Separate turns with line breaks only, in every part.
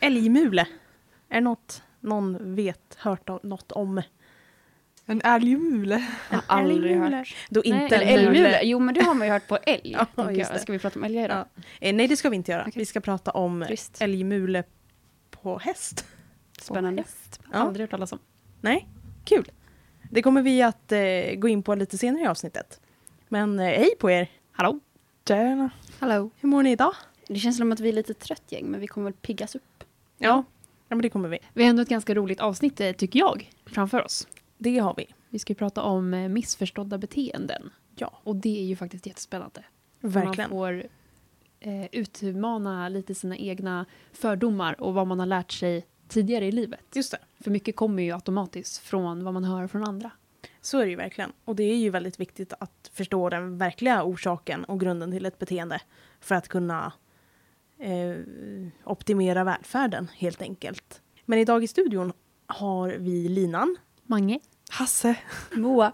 Älgmule. Är det något någon vet, hört något om?
En älgmule.
Jag har aldrig
Älgmule.
hört.
Då
Nej,
inte
eller
en
älgmule.
mule.
Jo, men det har man ju hört på älg.
Ja.
Ska vi prata om älgar idag?
Eh, nej, det ska vi inte göra.
Okej.
Vi ska prata om
Trist.
älgmule på häst.
Spännande.
Ja.
Aldrig hört talas om.
Nej, kul. Det kommer vi att eh, gå in på lite senare i avsnittet. Men eh, hej på er!
Hallå?
Tjena.
Hallå.
Hur mår ni idag?
Det känns som att vi är lite trött gäng, men vi kommer väl piggas upp.
Ja, ja men det kommer vi.
Vi har ändå ett ganska roligt avsnitt, eh, tycker jag, framför oss.
Det har vi.
Vi ska prata om eh, missförstådda beteenden.
Ja,
Och det är ju faktiskt jättespännande.
verkligen.
Man får eh, utmana lite sina egna fördomar och vad man har lärt sig tidigare i livet.
Just det.
För mycket kommer ju automatiskt från vad man hör från andra.
Så är det ju verkligen. Och det är ju väldigt viktigt att förstå den verkliga orsaken och grunden till ett beteende för att kunna eh, optimera välfärden helt enkelt. Men idag i studion har vi Linan.
Mange?
Hasse.
Moa.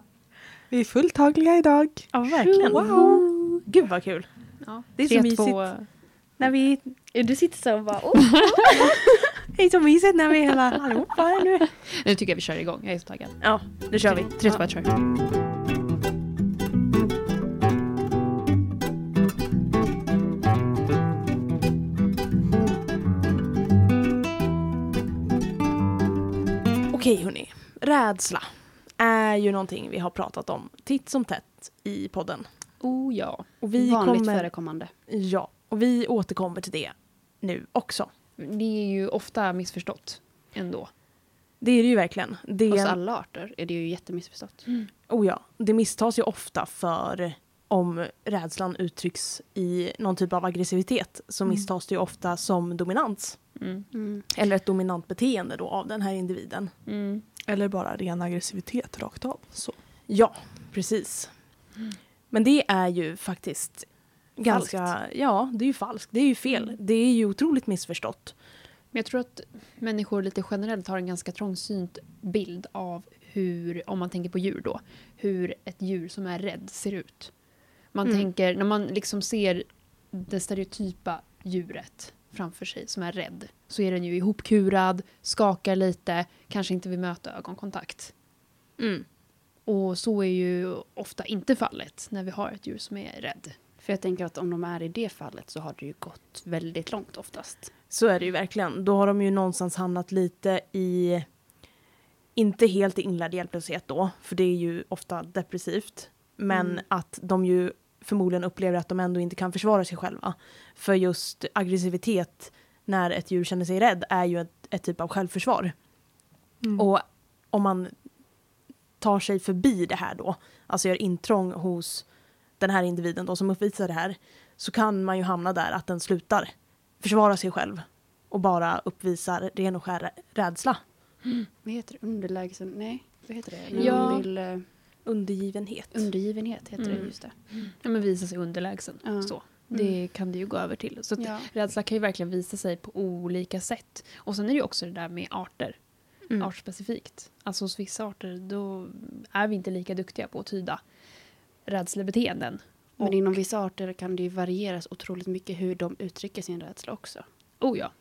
Vi är fulltagliga idag.
Ja, verkligen.
Wow.
Gud vad kul.
Ja.
Det är så mysigt. När vi,
Du sitter så och bara... Oh.
det är så mysigt när vi hela allihopa är nu.
Nu tycker jag vi kör igång, jag är så taggad.
Ja, nu kör vi.
Tre, två, ett, kör.
Okej hörni, rädsla är ju någonting vi har pratat om titt som tätt i podden.
Oh ja.
Och vi
Vanligt
kommer,
förekommande.
Ja, och vi återkommer till det nu också.
Det är ju ofta missförstått ändå.
Det är det ju verkligen. Det,
Hos alla arter är det ju jättemissförstått.
oh ja, det misstas ju ofta för om rädslan uttrycks i någon typ av aggressivitet så misstas det ju ofta som dominans.
Mm.
Mm.
Eller ett dominant beteende då av den här individen.
Mm.
Eller bara ren aggressivitet rakt av. Så.
Ja, precis. Men det är ju faktiskt ganska, ja det är ju falskt, det är ju fel. Det är ju otroligt missförstått.
Men jag tror att människor lite generellt har en ganska trångsynt bild av hur, om man tänker på djur då, hur ett djur som är rädd ser ut. Man
Mm.
tänker, när man liksom ser det stereotypa djuret framför sig som är rädd, så är den ju ihopkurad, skakar lite, kanske inte vill möta ögonkontakt.
Mm.
Och så är ju ofta inte fallet när vi har ett djur som är rädd.
För jag tänker att om de är i det fallet så har det ju gått väldigt långt oftast.
Så är det ju verkligen. Då har de ju någonstans hamnat lite i, inte helt i inlärd hjälplöshet då, för det är ju ofta depressivt. Men
Mm.
att de ju förmodligen upplever att de ändå inte kan försvara sig själva. För just aggressivitet när ett djur känner sig rädd är ju ett, ett typ av självförsvar.
Mm.
Och om man tar sig förbi det här då, alltså gör intrång hos den här individen då som uppvisar det här, så kan man ju hamna där att den slutar försvara sig själv och bara uppvisar ren och skär rädsla.
Vad heter det? Underlägsen? Nej, vad heter det? När
Ja.
man vill...
Undergivenhet.
undergivenhet heter
Mm.
det, just det.
Ja, men visa sig underlägsen.
Ja.
Så. Det kan det ju gå över till. Så att
Ja.
rädsla kan ju verkligen visa sig på olika sätt. Och sen är det ju också det där med arter.
Mm.
Artspecifikt. Alltså hos vissa arter då är vi inte lika duktiga på att tyda rädslebeteenden.
Men
Och-
inom vissa arter kan det ju variera så otroligt mycket hur de uttrycker sin rädsla också.
Oh ja,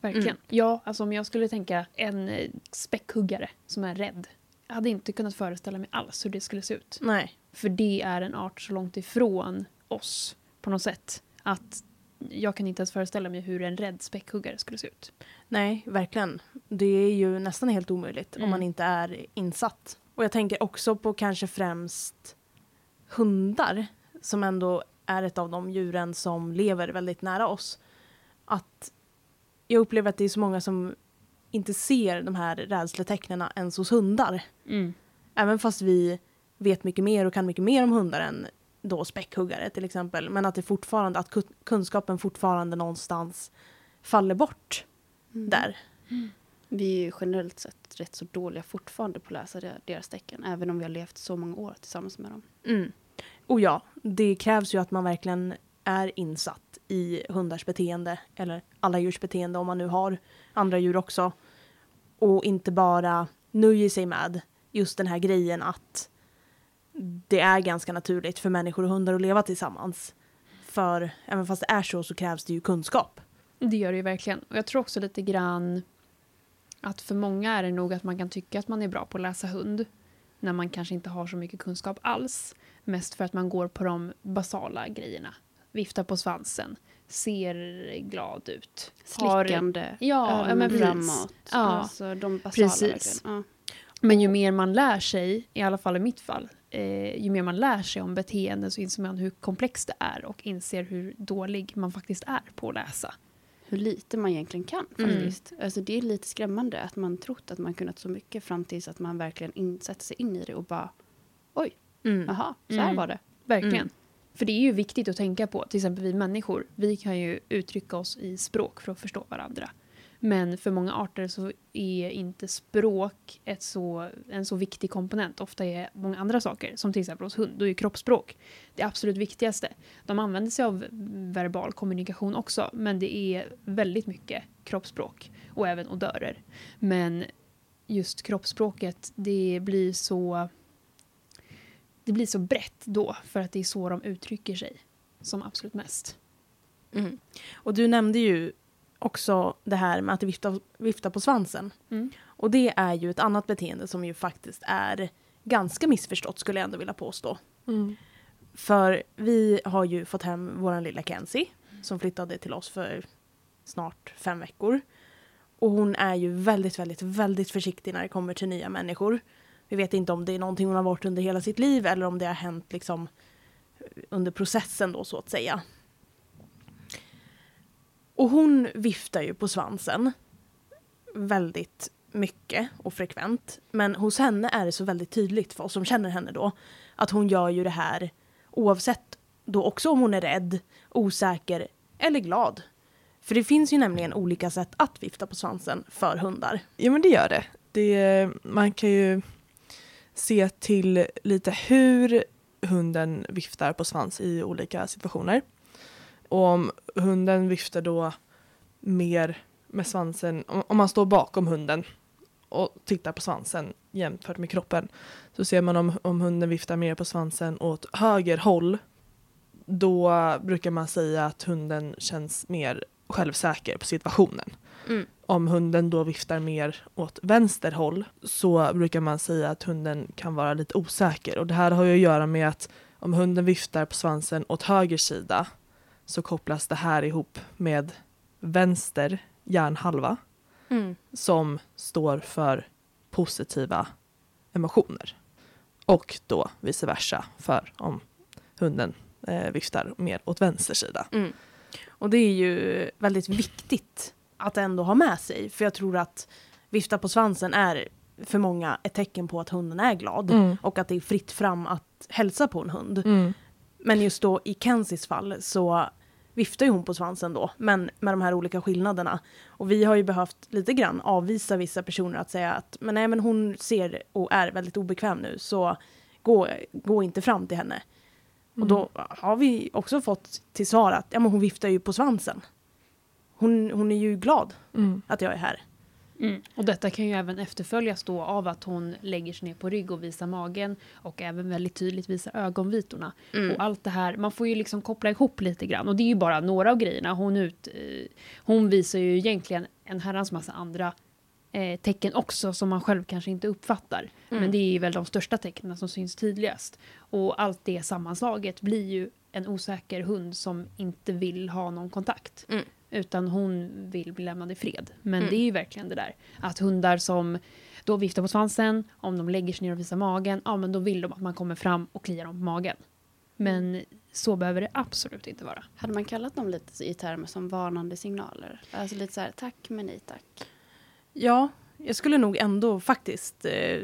verkligen.
Mm.
Ja, alltså om jag skulle tänka en eh, späckhuggare som är rädd. Hade inte kunnat föreställa mig alls hur det skulle se ut.
Nej.
För det är en art så långt ifrån oss på något sätt. Att jag kan inte ens föreställa mig hur en rädd späckhuggare skulle se ut.
Nej, verkligen. Det är ju nästan helt omöjligt om
Mm.
man inte är insatt. Och jag tänker också på kanske främst hundar som ändå är ett av de djuren som lever väldigt nära oss. Att jag upplever att det är så många som inte ser de här rädsletecknen ens hos hundar.
Mm.
Även fast vi vet mycket mer och kan mycket mer om hundar än då späckhuggare till exempel. Men att det fortfarande, att ku- kunskapen fortfarande någonstans faller bort
Mm.
där.
Vi är ju generellt sett rätt så dåliga fortfarande på att läsa de- deras tecken. Även om vi har levt så många år tillsammans med dem.
Mm. Och ja, det krävs ju att man verkligen är insatt i hundars beteende eller alla djurs beteende om man nu har andra djur också. Och inte bara nöjer sig med just den här grejen att det är ganska naturligt för människor och hundar att leva tillsammans. För även fast det är så så krävs det ju kunskap
Det gör det ju verkligen. Och jag tror också lite grann att för många är det nog att man kan tycka att man är bra på att läsa hund när man kanske inte har så mycket kunskap alls. Mest för att man går på de basala grejerna. Viftar på svansen, ser glad ut. har-
Slickande,
Ja, ja, men precis.
framåt.
Ja.
Alltså de basala
Precis.
Ja.
Men ju mer man lär sig, i alla fall i mitt fall, eh, ju mer man lär sig om beteenden så inser man hur komplext det är och inser hur dålig man faktiskt är på att läsa.
Hur lite man egentligen kan
Mm.
faktiskt. Alltså, det är lite skrämmande att man trott att man kunnat så mycket fram tills att man verkligen in, sätter sig in i det och bara
Mm.
jaha, så här
Mm.
var det.
Verkligen.
Mm.
För det är ju viktigt att tänka på, till exempel vi människor, vi kan ju uttrycka oss i språk för att förstå varandra. Men för många arter så är inte språk ett så, en så viktig komponent. Ofta är många andra saker, som till exempel hos hund, då är kroppsspråk det absolut viktigaste. De använder sig av verbal kommunikation också, men det är väldigt mycket kroppsspråk och även odörer. Men just kroppsspråket, det blir så det blir så brett då för att det är så de uttrycker sig som absolut mest.
Mm. Och du nämnde ju också det här med att vifta, vifta på svansen.
Mm.
Och det är ju ett annat beteende som ju faktiskt är ganska missförstått skulle jag ändå vilja påstå.
Mm.
För vi har ju fått hem vår lilla Kenzie som flyttade till oss för snart fem veckor. Och hon är ju väldigt, väldigt, väldigt försiktig när det kommer till nya människor. Vi vet inte om det är någonting hon har varit under hela sitt liv eller om det har hänt liksom eh, under processen då så att säga. Och hon viftar ju på svansen väldigt mycket och frekvent. Men hos henne är det så väldigt tydligt för oss som känner henne då att hon gör ju det här oavsett då också om hon är rädd, osäker eller glad. För det finns ju nämligen olika sätt att vifta på svansen för hundar.
Ja men det gör det. det. Eh, man kan ju se till lite hur hunden viftar på svans i olika situationer. Och om hunden viftar då mer med svansen, om, man står bakom hunden och tittar på svansen jämfört med kroppen så ser man om, om hunden viftar mer på svansen åt höger håll då brukar man säga att hunden känns mer självsäker på situationen.
Mm.
Om hunden då viftar mer åt vänster håll så brukar man säga att hunden kan vara lite osäker. Och det här har ju att göra med att om hunden viftar på svansen åt höger sida så kopplas det här ihop med vänster hjärnhalva
Mm.
som står för positiva emotioner. Och då vice versa för om hunden eh, viftar mer åt vänster sida.
Mm. Och det är ju väldigt viktigt att ändå ha med sig. För jag tror att vifta på svansen är för många ett tecken på att hunden är glad.
Mm.
Och att det är fritt fram att hälsa på en hund.
Mm.
Men just då i Kenzies fall så viftar ju hon på svansen då, men med de här olika skillnaderna. Och vi har ju behövt lite grann avvisa vissa personer att säga att men nej, men hon ser och är väldigt obekväm nu, så gå, gå inte fram till henne. Och då har vi också fått till svar att ja, men hon viftar ju på svansen. Hon, hon är ju glad
Mm.
att jag är här.
Mm. Och detta kan ju även efterföljas då av att hon lägger sig ner på rygg och visar magen och även väldigt tydligt visar ögonvitorna.
Mm.
Och allt det här, man får ju liksom koppla ihop lite grann och det är ju bara några av grejerna. Hon, ut, eh, hon visar ju egentligen en herrans massa andra eh, tecken också som man själv kanske inte uppfattar.
Mm.
Men det är ju väl de största tecknen som syns tydligast. Och allt det sammanslaget blir ju en osäker hund som inte vill ha någon kontakt.
Mm.
Utan hon vill bli lämnad i fred. Men
Mm.
det är ju verkligen det där. Att hundar som då viftar på svansen, om de lägger sig ner och visar magen, ja men då vill de att man kommer fram och kliar dem på magen. Men så behöver det absolut inte vara.
Hade man kallat dem lite i termer som varnande signaler? Alltså lite så här, tack men nej tack.
Ja, jag skulle nog ändå faktiskt eh,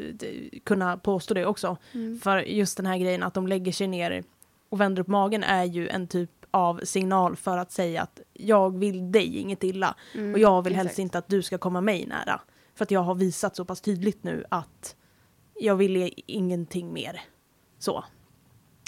kunna påstå det också.
Mm.
För just den här grejen att de lägger sig ner och vänder upp magen är ju en typ av signal för att säga att jag vill dig inget illa.
Mm,
Och jag vill
exakt.
helst inte att du ska komma mig nära. För att jag har visat så pass tydligt nu att jag vill ingenting mer. Så.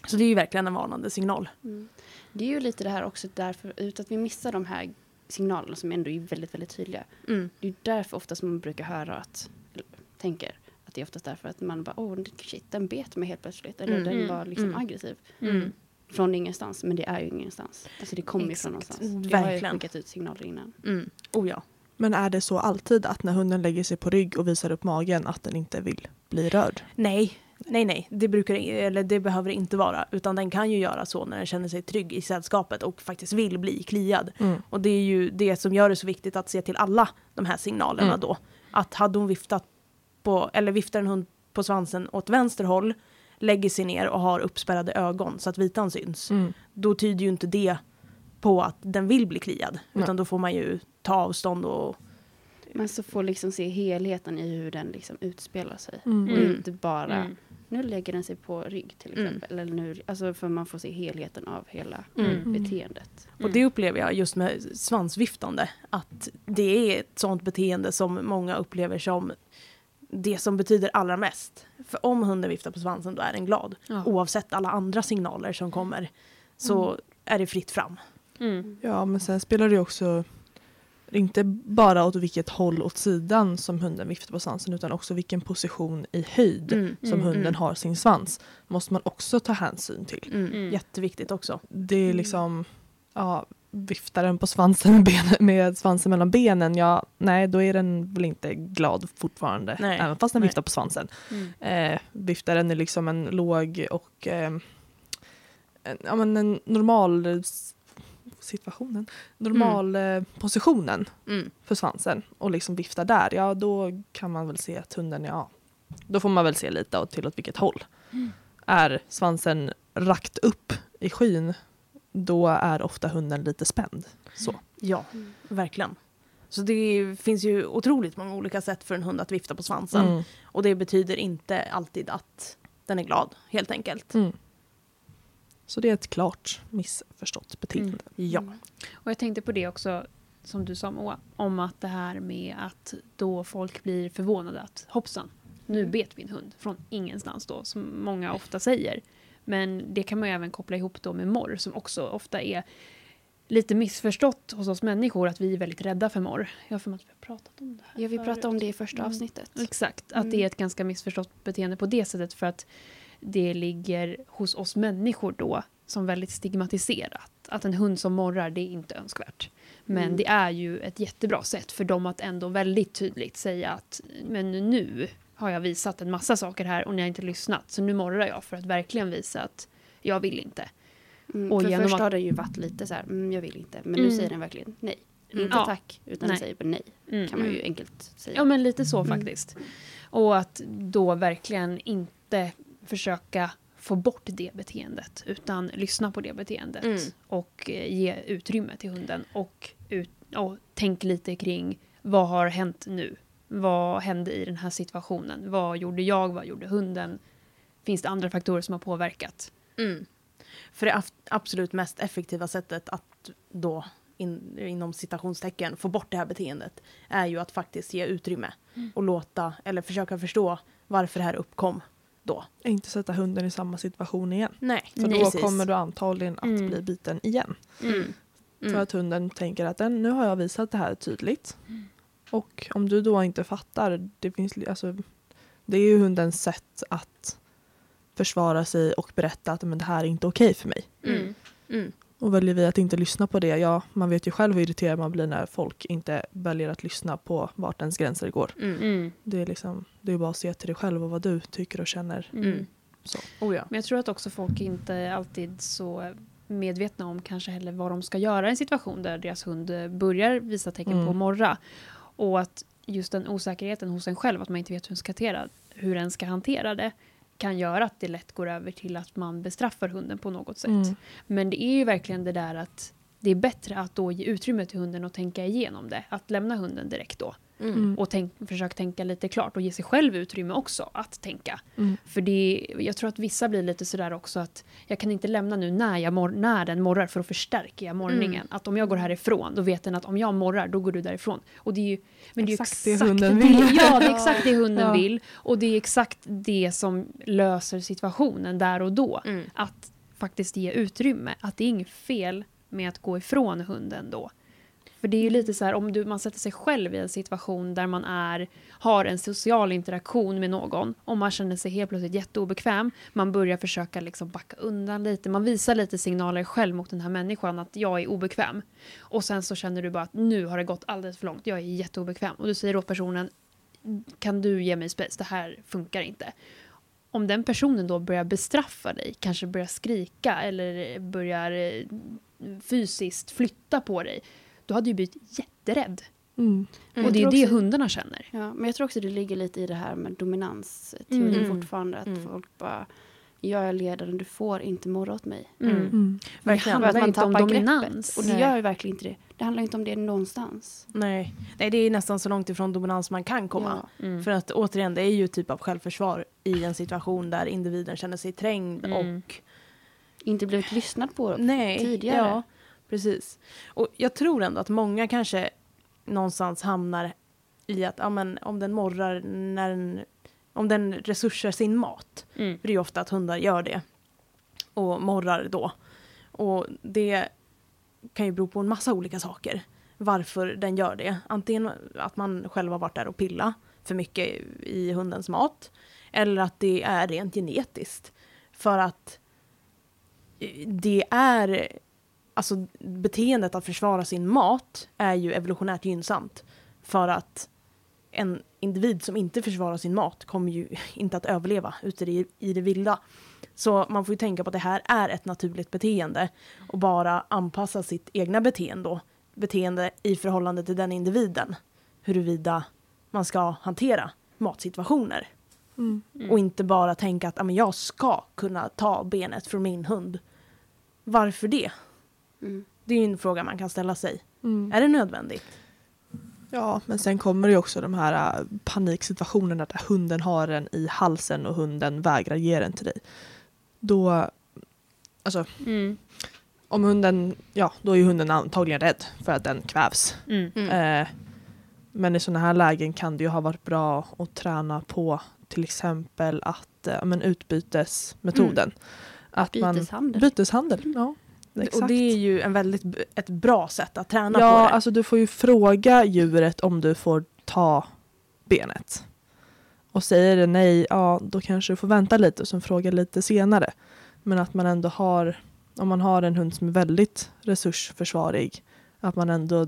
Så det är ju verkligen en varnande signal.
Mm. Det är ju lite det här också därför ut att vi missar de här signalerna som ändå är väldigt, väldigt tydliga.
Mm.
Det är därför oftast man brukar höra att, eller tänker att det är oftast därför att man bara åh shit den bet mig helt plötsligt eller
Mm.
den
Mm.
var liksom
Mm.
aggressiv.
Mm.
från ingenstans, men det är ju ingenstans. Alltså det kommer ju från någonstans. Jag har ju
Verkligen.
skickat ut signaler innan.
Mm. Oh ja.
Men är det så alltid att när hunden lägger sig på rygg och visar upp magen att den inte vill bli rörd?
Nej, nej, nej. Det, brukar, eller det behöver det inte vara. Utan den kan ju göra så när den känner sig trygg i sällskapet och faktiskt vill bli kliad.
Mm.
Och det är ju det som gör det så viktigt att se till alla de här signalerna
Mm.
då. Att hade hon viftat på, eller viftar en hund på svansen åt vänster håll, lägger sig ner och har uppspärrade ögon så att vitan syns.
Mm.
Då tyder ju inte det på att den vill bli kliad. Utan då får man ju ta avstånd och
Men så får liksom se helheten i hur den liksom utspelar sig.
Mm.
Och
Mm.
inte bara,
Mm.
nu lägger den sig på rygg till
Mm.
exempel. Eller nu, alltså för man får se helheten av hela
Mm.
beteendet.
Och det upplever jag just med svansviftande. Att det är ett sånt beteende som många upplever som det som betyder allra mest. För om hunden viftar på svansen då är den glad.
Ja.
Oavsett alla andra signaler som kommer så är det fritt fram.
Mm.
Ja, men sen spelar det också inte bara åt vilket håll åt sidan som hunden viftar på svansen utan också vilken position i höjd
Mm.
som
Mm,
hunden
mm.
har sin svans måste man också ta hänsyn till.
Mm.
Mm.
Jätteviktigt också.
Det är liksom, ja, viftar den på svansen med, med svansen mellan benen, ja, nej, då är den väl inte glad fortfarande,
Nej,
även fast den
nej.
viftar på svansen.
Mm.
Eh, viftar den i liksom en låg och eh, en, ja, men en normal situationen, normal eh, positionen
Mm.
för svansen och liksom viftar där, ja då kan man väl se att hunden, ja, då får man väl se lite åt- till åt vilket håll.
Mm.
Är svansen rakt upp i skyn, då är ofta hunden lite spänd. Så.
Ja, verkligen. Så det finns ju otroligt många olika sätt för en hund att vifta på svansen.
Mm.
Och det betyder inte alltid att den är glad, helt enkelt.
Mm. Så det är ett klart missförstått beteende.
Ja.
Mm.
Och jag tänkte på det också, som du sa Moa, om att det här med att då folk blir förvånade att hoppsan, nu bet min hund från ingenstans då, som många ofta säger. Men det kan man ju även koppla ihop då med morr, som också ofta är lite missförstått hos oss människor, att vi är väldigt rädda för morr. Jag har för mig att vi har pratat om det här
Ja, vi
förut.
pratade om det i första
Mm.
avsnittet.
Exakt, att det
Mm.
är ett ganska missförstått beteende på det sättet för att det ligger hos oss människor då som väldigt stigmatiserat. Att en hund som morrar, det är inte önskvärt. Men
Mm.
det är ju ett jättebra sätt för dem att ändå väldigt tydligt säga att men nu har jag visat en massa saker här och ni har inte lyssnat så nu morrar jag för att verkligen visa att jag vill inte.
Mm,
Och
för
genom
först
att-
har det ju varit lite så här, mm, jag vill inte. Men
Mm.
nu säger den verkligen nej.
Mm.
Inte
Ja.
tack, utan
Nej.
säger bara nej.
Mm,
Kan man ju
mm.
enkelt säga.
Ja men lite så
Mm.
faktiskt. Och att då verkligen inte försöka få bort det beteendet utan lyssna på det beteendet
Mm.
och eh, ge utrymme till hunden och, ut, och tänk lite kring vad har hänt nu? Vad hände i den här situationen? Vad gjorde jag? Vad gjorde hunden? Finns det andra faktorer som har påverkat?
Mm. För det absolut mest effektiva sättet att då in, inom citationstecken få bort det här beteendet är ju att faktiskt ge utrymme och låta eller försöka förstå varför det här uppkom då.
Inte sätta hunden i samma situation igen.
Nej,
För då
precis.
kommer du antagligen att
Mm.
bli biten igen.
Mm.
För
Mm.
att hunden tänker att den, nu har jag visat det här tydligt. Och om du då inte fattar, det, finns, alltså, det är ju hundens sätt att försvara sig och berätta att men det här är inte okej för mig.
Mm. Mm.
Och väljer vi att inte lyssna på det, ja man vet ju själv hur irriterad man blir när folk inte väljer att lyssna på vart ens gränser går.
Mm.
Mm.
Det är liksom, det är bara att se till dig själv och vad du tycker och känner.
Mm.
Så.
Oh ja.
Men jag tror att också folk inte alltid så medvetna om kanske heller vad de ska göra i en situation där deras hund börjar visa tecken
Mm.
på morra. Och att just den osäkerheten hos en själv, att man inte vet hur en ska hantera, hur en ska hantera det, kan göra att det lätt går över till att man bestraffar hunden på något sätt.
Mm.
Men det är ju verkligen det där att det är bättre att då ge utrymme till hunden och tänka igenom det. Att lämna hunden direkt då.
Mm.
Mm.
Och tänk, försök tänka lite klart och ge sig själv utrymme också att tänka.
Mm.
För det, jag tror att vissa blir lite sådär också att jag kan inte lämna nu när, jag mor- när den morrar för att förstärka jag morrningen.
Mm.
Att om jag går härifrån då vet den att om jag morrar då går du därifrån. Och det är ju, men det är ju
Exakt det hunden
det,
vill.
Ja, det är exakt det hunden
Ja.
vill. Och det är exakt det som löser situationen där och då.
Mm.
Att faktiskt ge utrymme. Att det är inget fel med att gå ifrån hunden då. För det är ju lite så här om du, man sätter sig själv i en situation där man är, har en social interaktion med någon och man känner sig helt plötsligt jätteobekväm. Man börjar försöka liksom backa undan lite. Man visar lite signaler själv mot den här människan att jag är obekväm. Och sen så känner du bara att nu har det gått alldeles för långt. Jag är jätteobekväm. Och du säger åt personen kan du ge mig space? Det här funkar inte. Om den personen då börjar bestraffa dig, kanske börjar skrika eller börjar eh, fysiskt flytta på dig, då hade du blivit jätterädd.
Mm.
Mm.
Och det är
Jag
det
också-
hundarna känner.
Ja, men jag tror också det ligger lite i det här med dominansteorin
Mm.
fortfarande. Att
Mm.
folk bara, jag är ledaren, du får inte morra åt mig.
Mm.
Mm.
Det
Verkligen.
handlar
För att man
inte om
tappar
dominans.
greppet. Och det
Nej.
gör ju verkligen inte det. Det handlar inte om det någonstans.
Nej. Nej, det är nästan så långt ifrån dominans man kan komma.
Ja.
Mm.
För att återigen, det är ju typ av självförsvar i en situation där individen känner sig trängd
Mm.
och
Inte blivit lyssnad på
Nej,
tidigare.
Ja, precis. Och jag tror ändå att många kanske någonstans hamnar i att ja, men, om den morrar när den, om den resursar sin mat.
Mm.
För det är ju ofta att hundar gör det. Och morrar då. Och det kan ju bero på en massa olika saker. Varför den gör det. Antingen att man själv har varit där och pillat för mycket i hundens mat. Eller att det är rent genetiskt. För att det är alltså beteendet att försvara sin mat är ju evolutionärt gynnsamt. För att en individ som inte försvarar sin mat kommer ju inte att överleva ute i, i det vilda. Så man får ju tänka på att det här är ett naturligt beteende och bara anpassa sitt egna beteende, då, beteende i förhållande till den individen. Huruvida man ska hantera matsituationer.
Mm.
Och inte bara tänka att "Ja, men jag ska kunna ta benet från min hund. Varför det?
Mm.
Det är ju en fråga man kan ställa sig.
Mm.
Är det nödvändigt?
Ja, men sen kommer det ju också de här äh, paniksituationerna där hunden har den i halsen och hunden vägrar ge den till dig. Då, alltså
Mm.
om hunden, ja då är ju hunden antagligen rädd för att den kvävs.
Mm.
Eh, men i sådana här lägen kan det ju ha varit bra att träna på till exempel att, eh, men utbytesmetoden. Att man,
Byteshandel.
byteshandel, ja. Exakt.
Och det är ju en väldigt, ett bra sätt att träna
ja,
på det.
alltså du får ju fråga djuret om du får ta benet. Och säger det nej, ja då kanske du får vänta lite och sen fråga lite senare. Men att man ändå har, om man har en hund som är väldigt resursförsvarig, att man ändå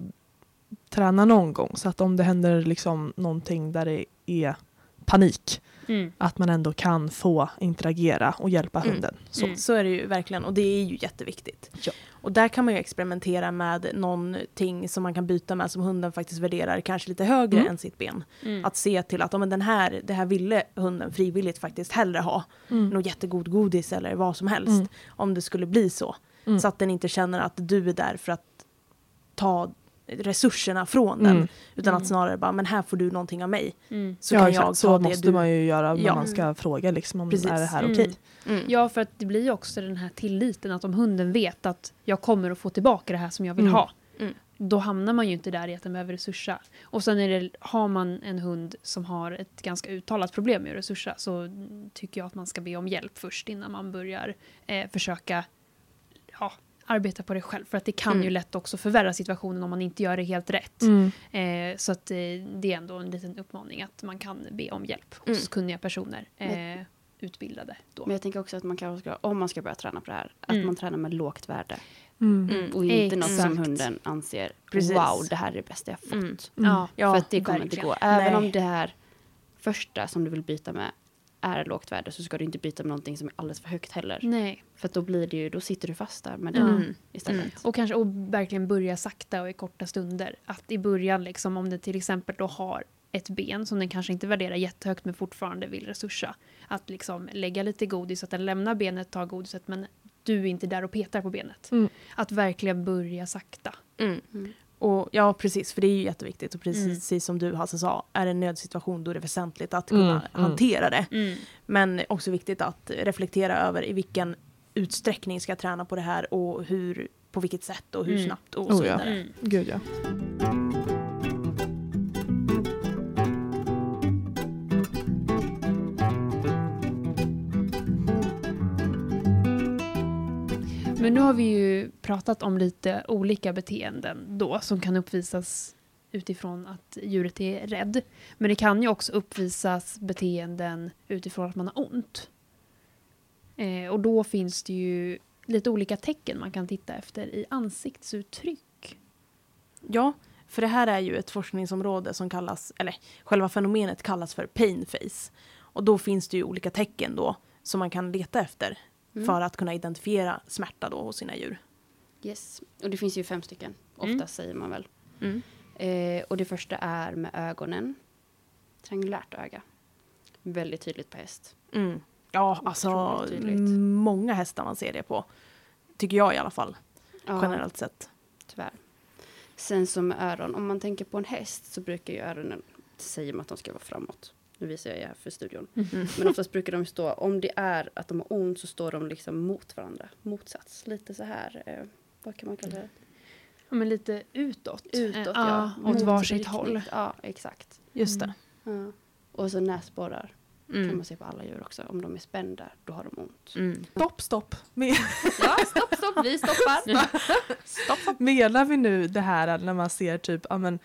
tränar någon gång. Så att om det händer liksom någonting där det är panik,
Mm.
att man ändå kan få interagera och hjälpa
Mm.
hunden. Så.
Mm.
Så är det ju verkligen och det är ju jätteviktigt.
Ja.
Och där kan man ju experimentera med någonting som man kan byta med som hunden faktiskt värderar kanske lite högre
Mm.
än sitt ben.
Mm.
Att se till att ja, men den här, det här ville hunden frivilligt faktiskt hellre ha.
Mm.
Något jättegod godis eller vad som helst.
Mm.
Om det skulle bli så.
Mm.
Så att den inte känner att du är där för att ta resurserna från den.
Mm.
Utan
Mm.
att snarare bara, men här får du någonting av mig.
Mm.
Så
ja,
kan
exakt.
jag
så
ta det
måste
du...
man ju göra när
Ja.
man ska fråga liksom, om
Precis.
är det här
Mm.
okej.
Mm.
Ja, för att det blir ju också den här tilliten att om hunden vet att jag kommer att få tillbaka det här som jag vill
Mm.
ha.
Mm.
Då hamnar man ju inte där i att den behöver resursa. Och sen är det, har man en hund som har ett ganska uttalat problem med resursa så mm, tycker jag att man ska be om hjälp först innan man börjar eh, försöka ja, arbeta på det själv. För att det kan
Mm.
ju lätt också förvärra situationen om man inte gör det helt rätt.
Mm.
Eh, så att, eh, det är ändå en liten uppmaning att man kan be om hjälp hos
Mm.
kunniga personer. Eh,
Men-
utbildade då.
Men jag tänker också att man kanske ska, om man ska börja träna på det här, att
Mm.
man tränar med lågt värde.
Mm.
Mm.
Och inte något som
Exakt.
hunden anser,
Precis.
wow, det här är det bästa jag fått.
Mm.
Mm.
Ja,
För att det kommer
verkligen.
inte gå. Även
Nej.
om det här första som du vill byta med är lågt värde så ska du inte byta med någonting som är alldeles för högt heller.
Nej.
För då blir det ju, då sitter du fast där med
Ja.
den
Mm.
istället.
Och kanske och verkligen börja sakta och i korta stunder. Att i början, liksom, om det till exempel då har ett ben som den kanske inte värderar jättehögt men fortfarande vill resursa. Att liksom lägga lite godis, att den lämnar benet, tar godiset men du är inte där och petar på benet.
Mm.
Att verkligen börja sakta.
Mm.
Mm.
Och ja, precis, för det är ju jätteviktigt. Och precis
Mm.
som du Hasse sa, är det en nödsituation då är det väsentligt att kunna
Mm, mm.
hantera det.
Mm.
Men också viktigt att reflektera över i vilken utsträckning ska jag träna på det här och hur, på vilket sätt och hur
Mm.
snabbt och
Oh,
så
ja.
vidare.
Mm.
Gud ja.
Men nu har vi ju pratat om lite olika beteenden då som kan uppvisas utifrån att djuret är rädd. Men det kan ju också uppvisas beteenden utifrån att man har ont. Eh, och då finns det ju lite olika tecken man kan titta efter i ansiktsuttryck.
Ja, för det här är ju ett forskningsområde som kallas, eller själva fenomenet kallas för pain face. Och då finns det ju olika tecken då som man kan leta efter
Mm.
för att kunna identifiera smärta då hos sina djur.
Yes. Och det finns ju fem stycken. Ofta
Mm.
säger man väl.
Mm.
Eh, och det första är med ögonen. Triangulärt öga. Väldigt tydligt på häst.
Mm. Ja, alltså många hästar man ser det på. Tycker jag i alla fall,
Ja,
generellt sett.
tyvärr. Sen som öron. Om man tänker på en häst så brukar ju öronen, säger man att de ska vara framåt. Nu visar jag här för studion.
Mm.
Men oftast brukar de stå, om det är att de har ont så står de liksom mot varandra. Motsats. Lite så här, eh, vad kan man kalla det?
Ja, men lite utåt.
Utåt
Eh,
ja.
Åt
Mot
varsitt håll.
Ja, exakt.
Just det.
Ja. Och så näsborrar kan
Mm.
man se på alla djur också. Om de är spända, då har de ont.
Mm.
Stopp, stopp. Men-
Ja, stopp, stopp, vi stoppar.
Menar vi nu det här när man ser typ, ja men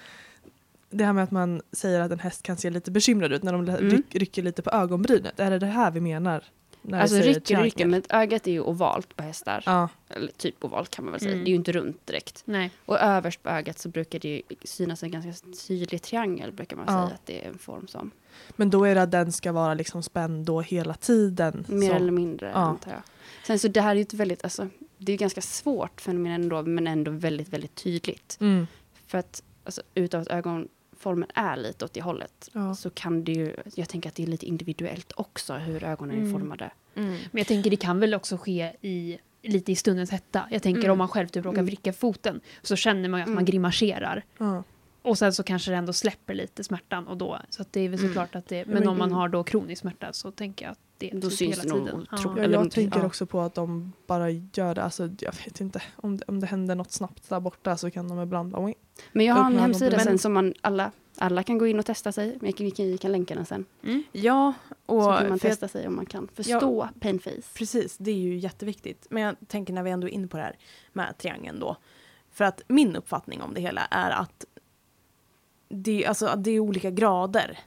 det här med att man säger att en häst kan se lite bekymrad ut när de
Mm.
ryck, rycker lite på ögonbrynet. Är det det här vi menar? När
Alltså
säger
rycker och rycker, men ögat är ju ovalt på hästar.
Ja,
Eller typ ovalt kan man väl säga.
Mm.
Det är ju inte runt direkt.
Nej.
Och överst på ögat så brukar det ju synas en ganska tydlig triangel, brukar man
Ja.
säga att det är en form som.
men då är det att den ska vara liksom spänd då hela tiden.
Mer
så.
eller mindre,
Ja.
antar jag. Sen så det här är ju ett väldigt, alltså, det är ju ganska svårt fenomen ändå, men ändå väldigt, väldigt tydligt.
Mm.
För att alltså, utav att ögonformen är lite åt det hållet
Ja.
så kan det ju, jag tänker att det är lite individuellt också hur ögonen är
Mm.
formade.
Mm.
Men jag tänker det kan väl också ske i lite i stundens hetta. Jag tänker
Mm.
om man själv typ råkar
Mm.
vricka foten så känner man ju att man
Mm.
grimaserar.
Ja.
Och sen så kanske det ändå släpper lite smärtan och då, så att det är väl
Mm.
såklart att det, men
Men-
om man har då kronisk smärta så tänker jag att det
Då
typ
syns det nog otroligt.
Ja, jag tänker
ja.
också på att de bara gör det, alltså jag vet inte, om det, om det händer något snabbt där borta så kan de ibland bara.
Men jag har en hemsida sen som man alla, alla kan gå in och testa sig. Vi kan, vi kan, vi kan länka den sen.
Mm.
Ja, och
så kan man
jag-
testa sig om man kan förstå pain face.
Precis, det är ju jätteviktigt. Men jag tänker när vi ändå är inne på det här med triangeln då. För att min uppfattning om det hela är att det, alltså, att det är olika grader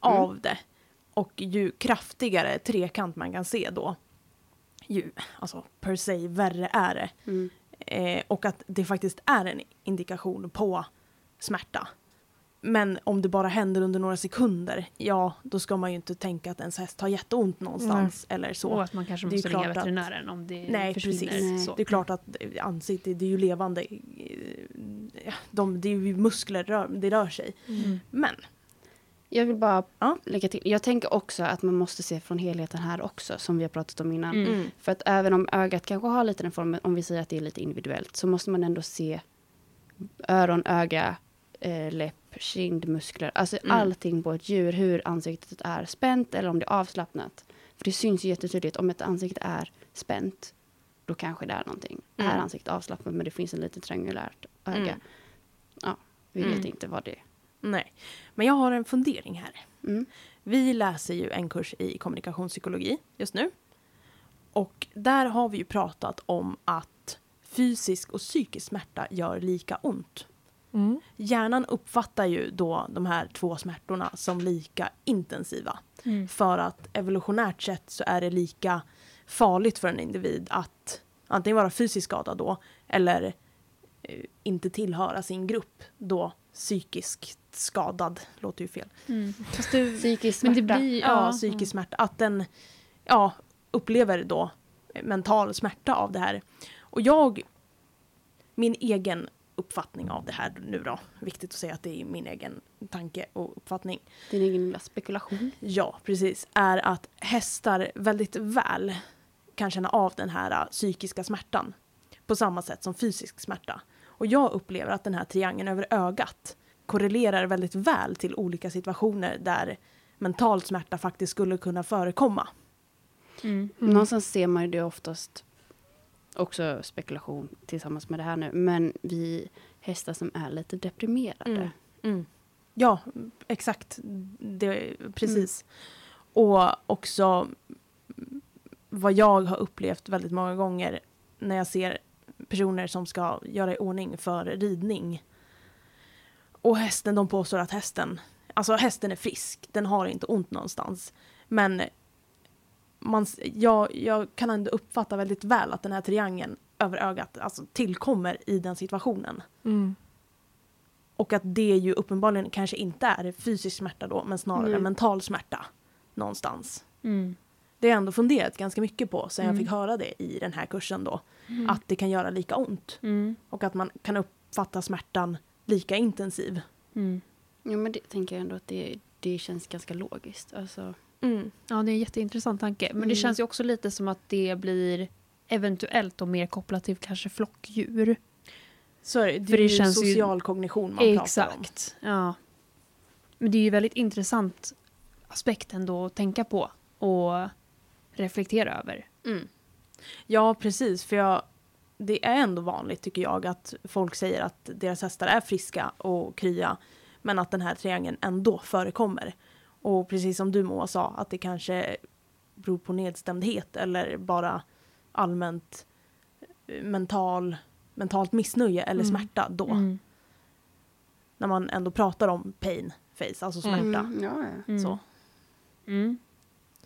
av det. Och ju kraftigare trekant man kan se då, ju alltså, per se värre är det.
Mm.
Eh, och att det faktiskt är en indikation på smärta. Men om det bara händer under några sekunder, ja, då ska man ju inte tänka att ens häst har jätteont någonstans eller så.
Och att man kanske måste ringa
att-
veterinären om det
Nej,
försvinner.
precis.
Så.
Det är klart att ansiktet, det är ju levande. eh, De, det är ju muskler, det rör sig.
Mm.
Men,
Jag vill bara
Ja.
lägga till. Jag tänker också att man måste se från helheten här också, som vi har pratat om innan.
Mm.
mm,
För att även om ögat kanske har lite den formen, om vi säger att det är lite individuellt, så måste man ändå se öron, öga, eh, läpp, kind, muskler. Alltså
Mm.
allting på ett djur, hur ansiktet är spänt eller om det är avslappnat. För det syns ju jättetydligt, om ett ansikte är spänt, då kanske det är någonting.
Mm.
Är ansiktet avslappnat men det finns en lite triangulärt öga,
Mm.
ja, vi
Mm.
vet inte vad det är.
Nej. Men jag har en fundering här.
Mm.
Vi läser ju en kurs i kommunikationspsykologi just nu. Och där har vi ju pratat om att fysisk och psykisk smärta gör lika ont.
Mm.
Hjärnan uppfattar ju då de här två smärtorna som lika intensiva.
Mm.
För att evolutionärt sett så är det lika farligt för en individ att antingen vara fysiskt skadad då eller eh, inte tillhöra sin grupp då psykiskt skadad, låter ju fel.
Mm. Fast du,
Psykisk
men
smärta.
det blir,
Ja,
ja,
psykisk smärta. Att den ja, upplever då mental smärta av det här. Och jag, min egen uppfattning av det här nu då, viktigt att säga att det är min egen tanke och uppfattning.
Din egen lilla spekulation.
Ja, precis. Är att hästar väldigt väl kan känna av den här psykiska smärtan. På samma sätt som fysisk smärta. Och jag upplever att den här triangeln över ögat korrelerar väldigt väl till olika situationer där mental smärta faktiskt skulle kunna förekomma.
Mm.
Mm.
Någonstans ser man ju det oftast, också spekulation tillsammans med det här nu, men vi hästar som är lite deprimerade.
Mm. Mm. Ja, exakt. Det, precis. Och också vad jag har upplevt väldigt många gånger när jag ser personer som ska göra i ordning för ridning. Och hästen, de påstår att hästen, alltså hästen är frisk, den har inte ont någonstans. Men man, jag, jag kan ändå uppfatta väldigt väl att den här triangeln över ögat alltså, tillkommer i den situationen.
Mm.
Och att det ju uppenbarligen kanske inte är fysisk smärta då, men snarare
Nej.
mental smärta någonstans.
Mm.
Det har jag ändå funderat ganska mycket på sen jag
Mm.
fick höra det i den här kursen då.
Mm.
Att det kan göra lika ont.
Mm.
Och att man kan uppfatta smärtan lika intensiv.
Mm.
Ja, men det tänker jag ändå att det, det känns ganska logiskt. Alltså,
Mm.
Ja, det är en jätteintressant tanke. Men det
Mm.
känns ju också lite som att det blir eventuellt och mer kopplat till kanske flockdjur.
Så är det, det
För
är
det
ju
känns ju-
social kognition man pratar om.
Exakt. Ja. Men det är ju väldigt intressant aspekt ändå att tänka på och reflektera över.
Mm. Ja, precis. För jag, det är ändå vanligt tycker jag att folk säger att deras hästar är friska och krya. Men att den här triangeln ändå förekommer. Och precis som du Moa sa, att det kanske beror på nedstämdhet eller bara allmänt eh, mental, mentalt missnöje eller
Mm.
smärta då.
Mm.
När man ändå pratar om pain face, alltså smärta.
mm, ja, ja.
Mm.
Så.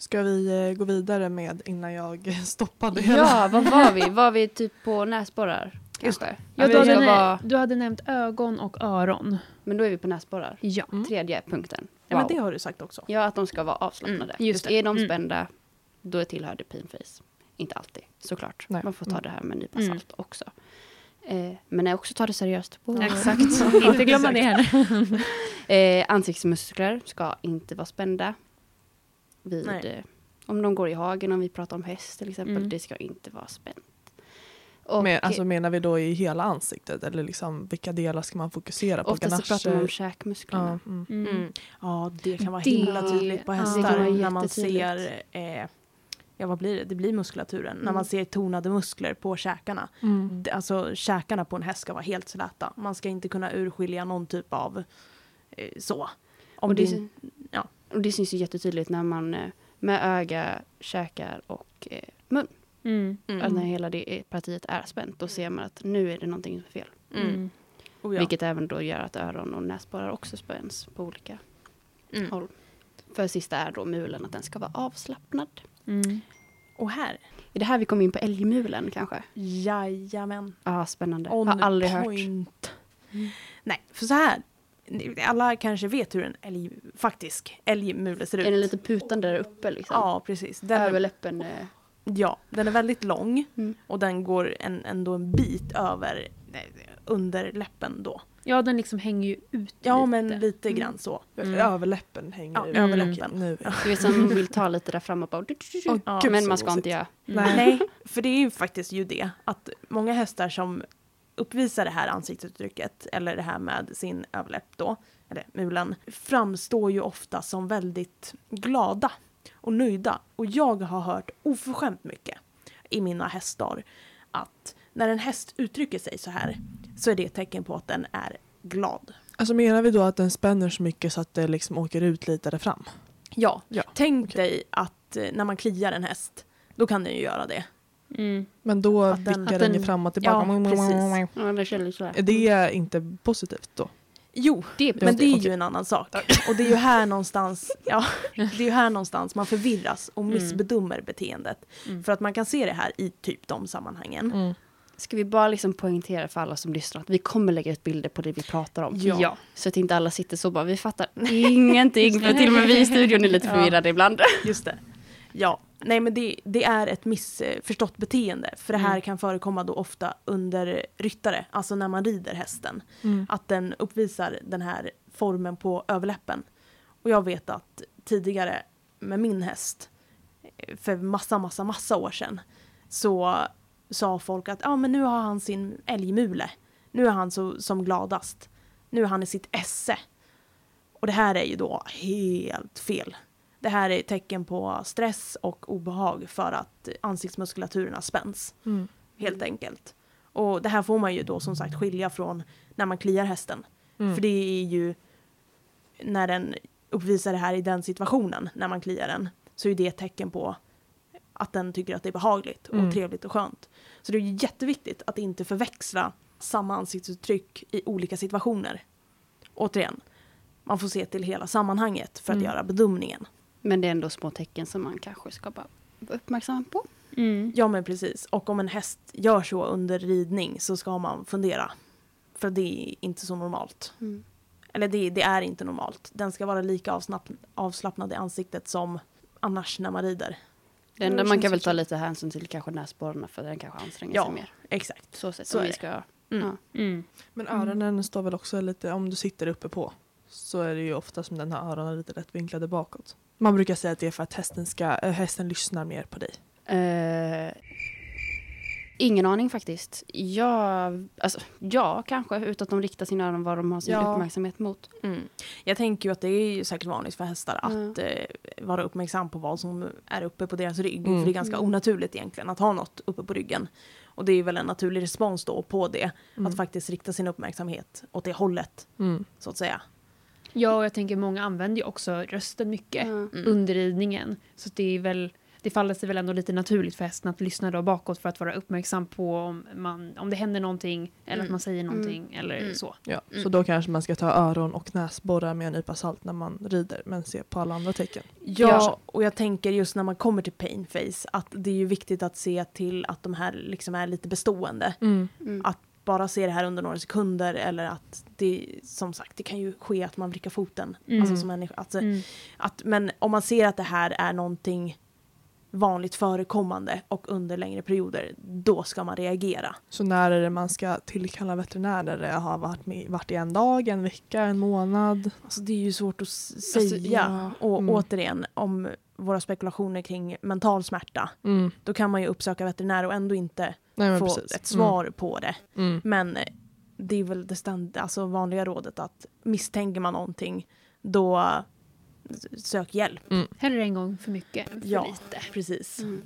Mm.
Ska vi eh, gå vidare med innan jag stoppade hela?
ja, vad var vi? Var vi typ på näsborrar?
Just
Kanske?
Ja, du, hade
vara-
du hade nämnt ögon och öron.
Men då är vi på näsborrar.
Ja.
Mm.
Tredje punkten.
Ja, men
Wow.
det har du sagt också.
Ja, att de ska vara avslappnade.
Mm,
just
just
det.
är de
Mm.
spända, då tillhör det pinface. Inte alltid, såklart.
Nej.
Man får ta
Mm.
det här med en nypa
Mm.
salt också. Eh, men jag också ta det seriöst. Wow.
Exakt. Inte glömma det heller.
Eh, ansiktsmuskler ska inte vara spända. Vid,
Nej.
eh, om de går i hagen, om vi pratar om häst till exempel,
Mm.
det ska inte vara spänt. Och
Men, alltså, menar vi då i hela ansiktet eller liksom, vilka delar ska man fokusera på?
oftast pratar man om käkmusklerna.
Ja, mm.
Mm.
Mm. Ja, det kan vara
Det-
himla tydligt på
ja,
hästar
vara
när man ser eh, Ja vad blir det? Det blir muskulaturen. När
Mm.
man ser tonade muskler på käkarna.
Mm.
Alltså käkarna på en häst ska vara helt släta. Man ska inte kunna urskilja någon typ av eh, så. Om
och, det,
det, ja.
och det syns ju jättetydligt när man eh, med öga, käkar och eh, mun.
Mm.
mm.
Att när hela det eh, partiet är spänt, då ser man att nu är det någonting som är fel.
Mm.
Mm.
Oh, ja.
Vilket även då gör att öron och näsborrar också spänns på olika
Mm.
håll. För sista är då mulen, att den ska vara avslappnad.
Mm.
Och här,
Är det här vi kommer in på älgmulen kanske?
jajamän.
Ja, spännande.
On
Har aldrig hört.
point. Nej, för så här. Alla kanske vet hur en älg, faktisk älgmule ser ut.
Är den lite putande där uppe liksom?
Ja, precis. Den,
Överläppen. Eh,
Ja, den är väldigt lång
Mm.
och den går en, ändå en bit över eh, under läppen då.
Ja, den liksom hänger ju ut
Ja,
lite.
men lite
Mm.
grann så.
Mm.
Överläppen hänger
Ja,
ut.
överläppen.
Nu.
du vet som vill ta lite där fram och bara...
Åh,
Ja,
men man ska inte göra.
Nej.
Nej, för det är ju faktiskt ju det att många hästar som uppvisar det här ansiktsuttrycket eller det här med sin överläpp då, eller mulen, framstår ju ofta som väldigt glada och nöjda. Och jag har hört oförskämt mycket i mina hästar att när en häst uttrycker sig så här så är det ett tecken på att den är glad.
Alltså menar vi då att den spänner så mycket så att det liksom åker ut lite där fram?
Ja,
Ja,
tänk
okej.
dig att eh, när man kliar en häst, då kan den ju göra det.
Mm.
Men då
Att den-
vickar den ju fram och tillbaka.
Ja, precis.
Ja, det känns sådär.
Är det inte positivt då?
Jo,
Det är
men det är ju en annan sak. Och det är ju här någonstans, ja, det är ju här någonstans man förvirras och
Mm.
missbedömer beteendet.
Mm.
För att man kan se det här i typ de sammanhangen.
Mm.
Ska vi bara liksom poängtera för alla som lyssnar att vi kommer lägga ut bilder på det vi pratar om.
Ja.
Ja.
Så att inte alla sitter så bara, vi fattar ingenting. För till och med vi i studion är lite
Ja.
förvirrade ibland.
Just det. Ja, nej men det, det är ett missförstått beteende. För det här
Mm.
kan förekomma då ofta under ryttare, alltså när man rider hästen.
Mm.
Att den uppvisar den här formen på överläppen. Och jag vet att tidigare med min häst, eh, för massa, massa, massa år sedan, så sa folk att ja men nu har han sin älgmule. Nu är han så, som gladast. Nu är han i sitt esse. Och det här är ju då helt fel. Det här är tecken på stress och obehag för att ansiktsmuskulaturerna spänns.
Mm.
Helt enkelt. Och det här får man ju då som sagt skilja från när man kliar hästen.
Mm.
För det är ju när den uppvisar det här i den situationen, när man kliar den, så är det ett tecken på att den tycker att det är behagligt och
Mm.
trevligt och skönt. Så det är jätteviktigt att inte förväxla samma ansiktsuttryck i olika situationer. Återigen, man får se till hela sammanhanget för att
Mm.
göra bedömningen.
Men det är ändå små tecken som man kanske ska vara uppmärksam på.
Mm.
Ja men precis. Och om en häst gör så under ridning så ska man fundera. För det är inte så normalt.
Mm.
Eller det, det är inte normalt. Den ska vara lika avslapp, avslappnad i ansiktet som annars när man rider.
Det enda man kan väl ta
så.
lite hänsyn till kanske näsborrarna för den kanske anstränger
Ja.
sig mer.
Exakt.
Så
Så
om
är
vi
det.
ska...
Mm.
Ja.
Mm.
Men öronen står väl också lite, om du sitter uppe på så är det ju ofta som den har öronen lite lätt vinklade bakåt. Man brukar säga att det är för att hästen, ska, äh, hästen lyssnar mer på dig.
Eh, ingen aning faktiskt. Ja, alltså, ja, kanske. Utan att de riktar sina öron vad de har sin
Ja.
uppmärksamhet mot.
Mm. Jag tänker ju att det är ju säkert vanligt för hästar
Mm.
att eh, vara uppmärksam på vad som är uppe på deras rygg.
Mm.
För det är ganska
Mm.
onaturligt egentligen att ha något uppe på ryggen. Och det är väl en naturlig respons då på det.
Mm.
Att faktiskt rikta sin uppmärksamhet åt det hållet,
Mm.
så att säga.
Ja, och jag tänker många använder ju också rösten mycket.
Mm.
under ridningen. Så det är väl det faller sig väl ändå lite naturligt för hästen att lyssna då bakåt för att vara uppmärksam på om, man, om det händer någonting eller
Mm.
att man säger någonting eller
Mm.
så.
Ja,
Mm.
Så då kanske man ska ta öron och näsborrar med en nypa salt när man rider men se på alla andra tecken.
Ja,
Ja.
och jag tänker just när man kommer till pain face att det är ju viktigt att se till att de här liksom är lite bestående.
Mm.
Att bara se det här under några sekunder eller att det som sagt det kan ju ske att man vrickar foten.
Mm.
Alltså som människa. Alltså,
Mm.
att, men om man ser att det här är någonting vanligt förekommande och under längre perioder, då ska man reagera.
Så när är det man ska tillkalla veterinärer? Det har varit, med, varit i en dag, en vecka, en månad?
Alltså det är ju svårt att
Alltså,
säga.
ja.
Och
Mm.
återigen, om våra spekulationer kring mental smärta,
Mm.
då kan man ju uppsöka veterinär och ändå inte
Nej,
få
precis.
ett svar på det.
Mm. Mm.
Men eh, det är väl det stand, alltså vanliga rådet att misstänker man någonting, då sök hjälp.
Hellre en gång för mycket än för
Ja.
lite.
Precis.
Mm.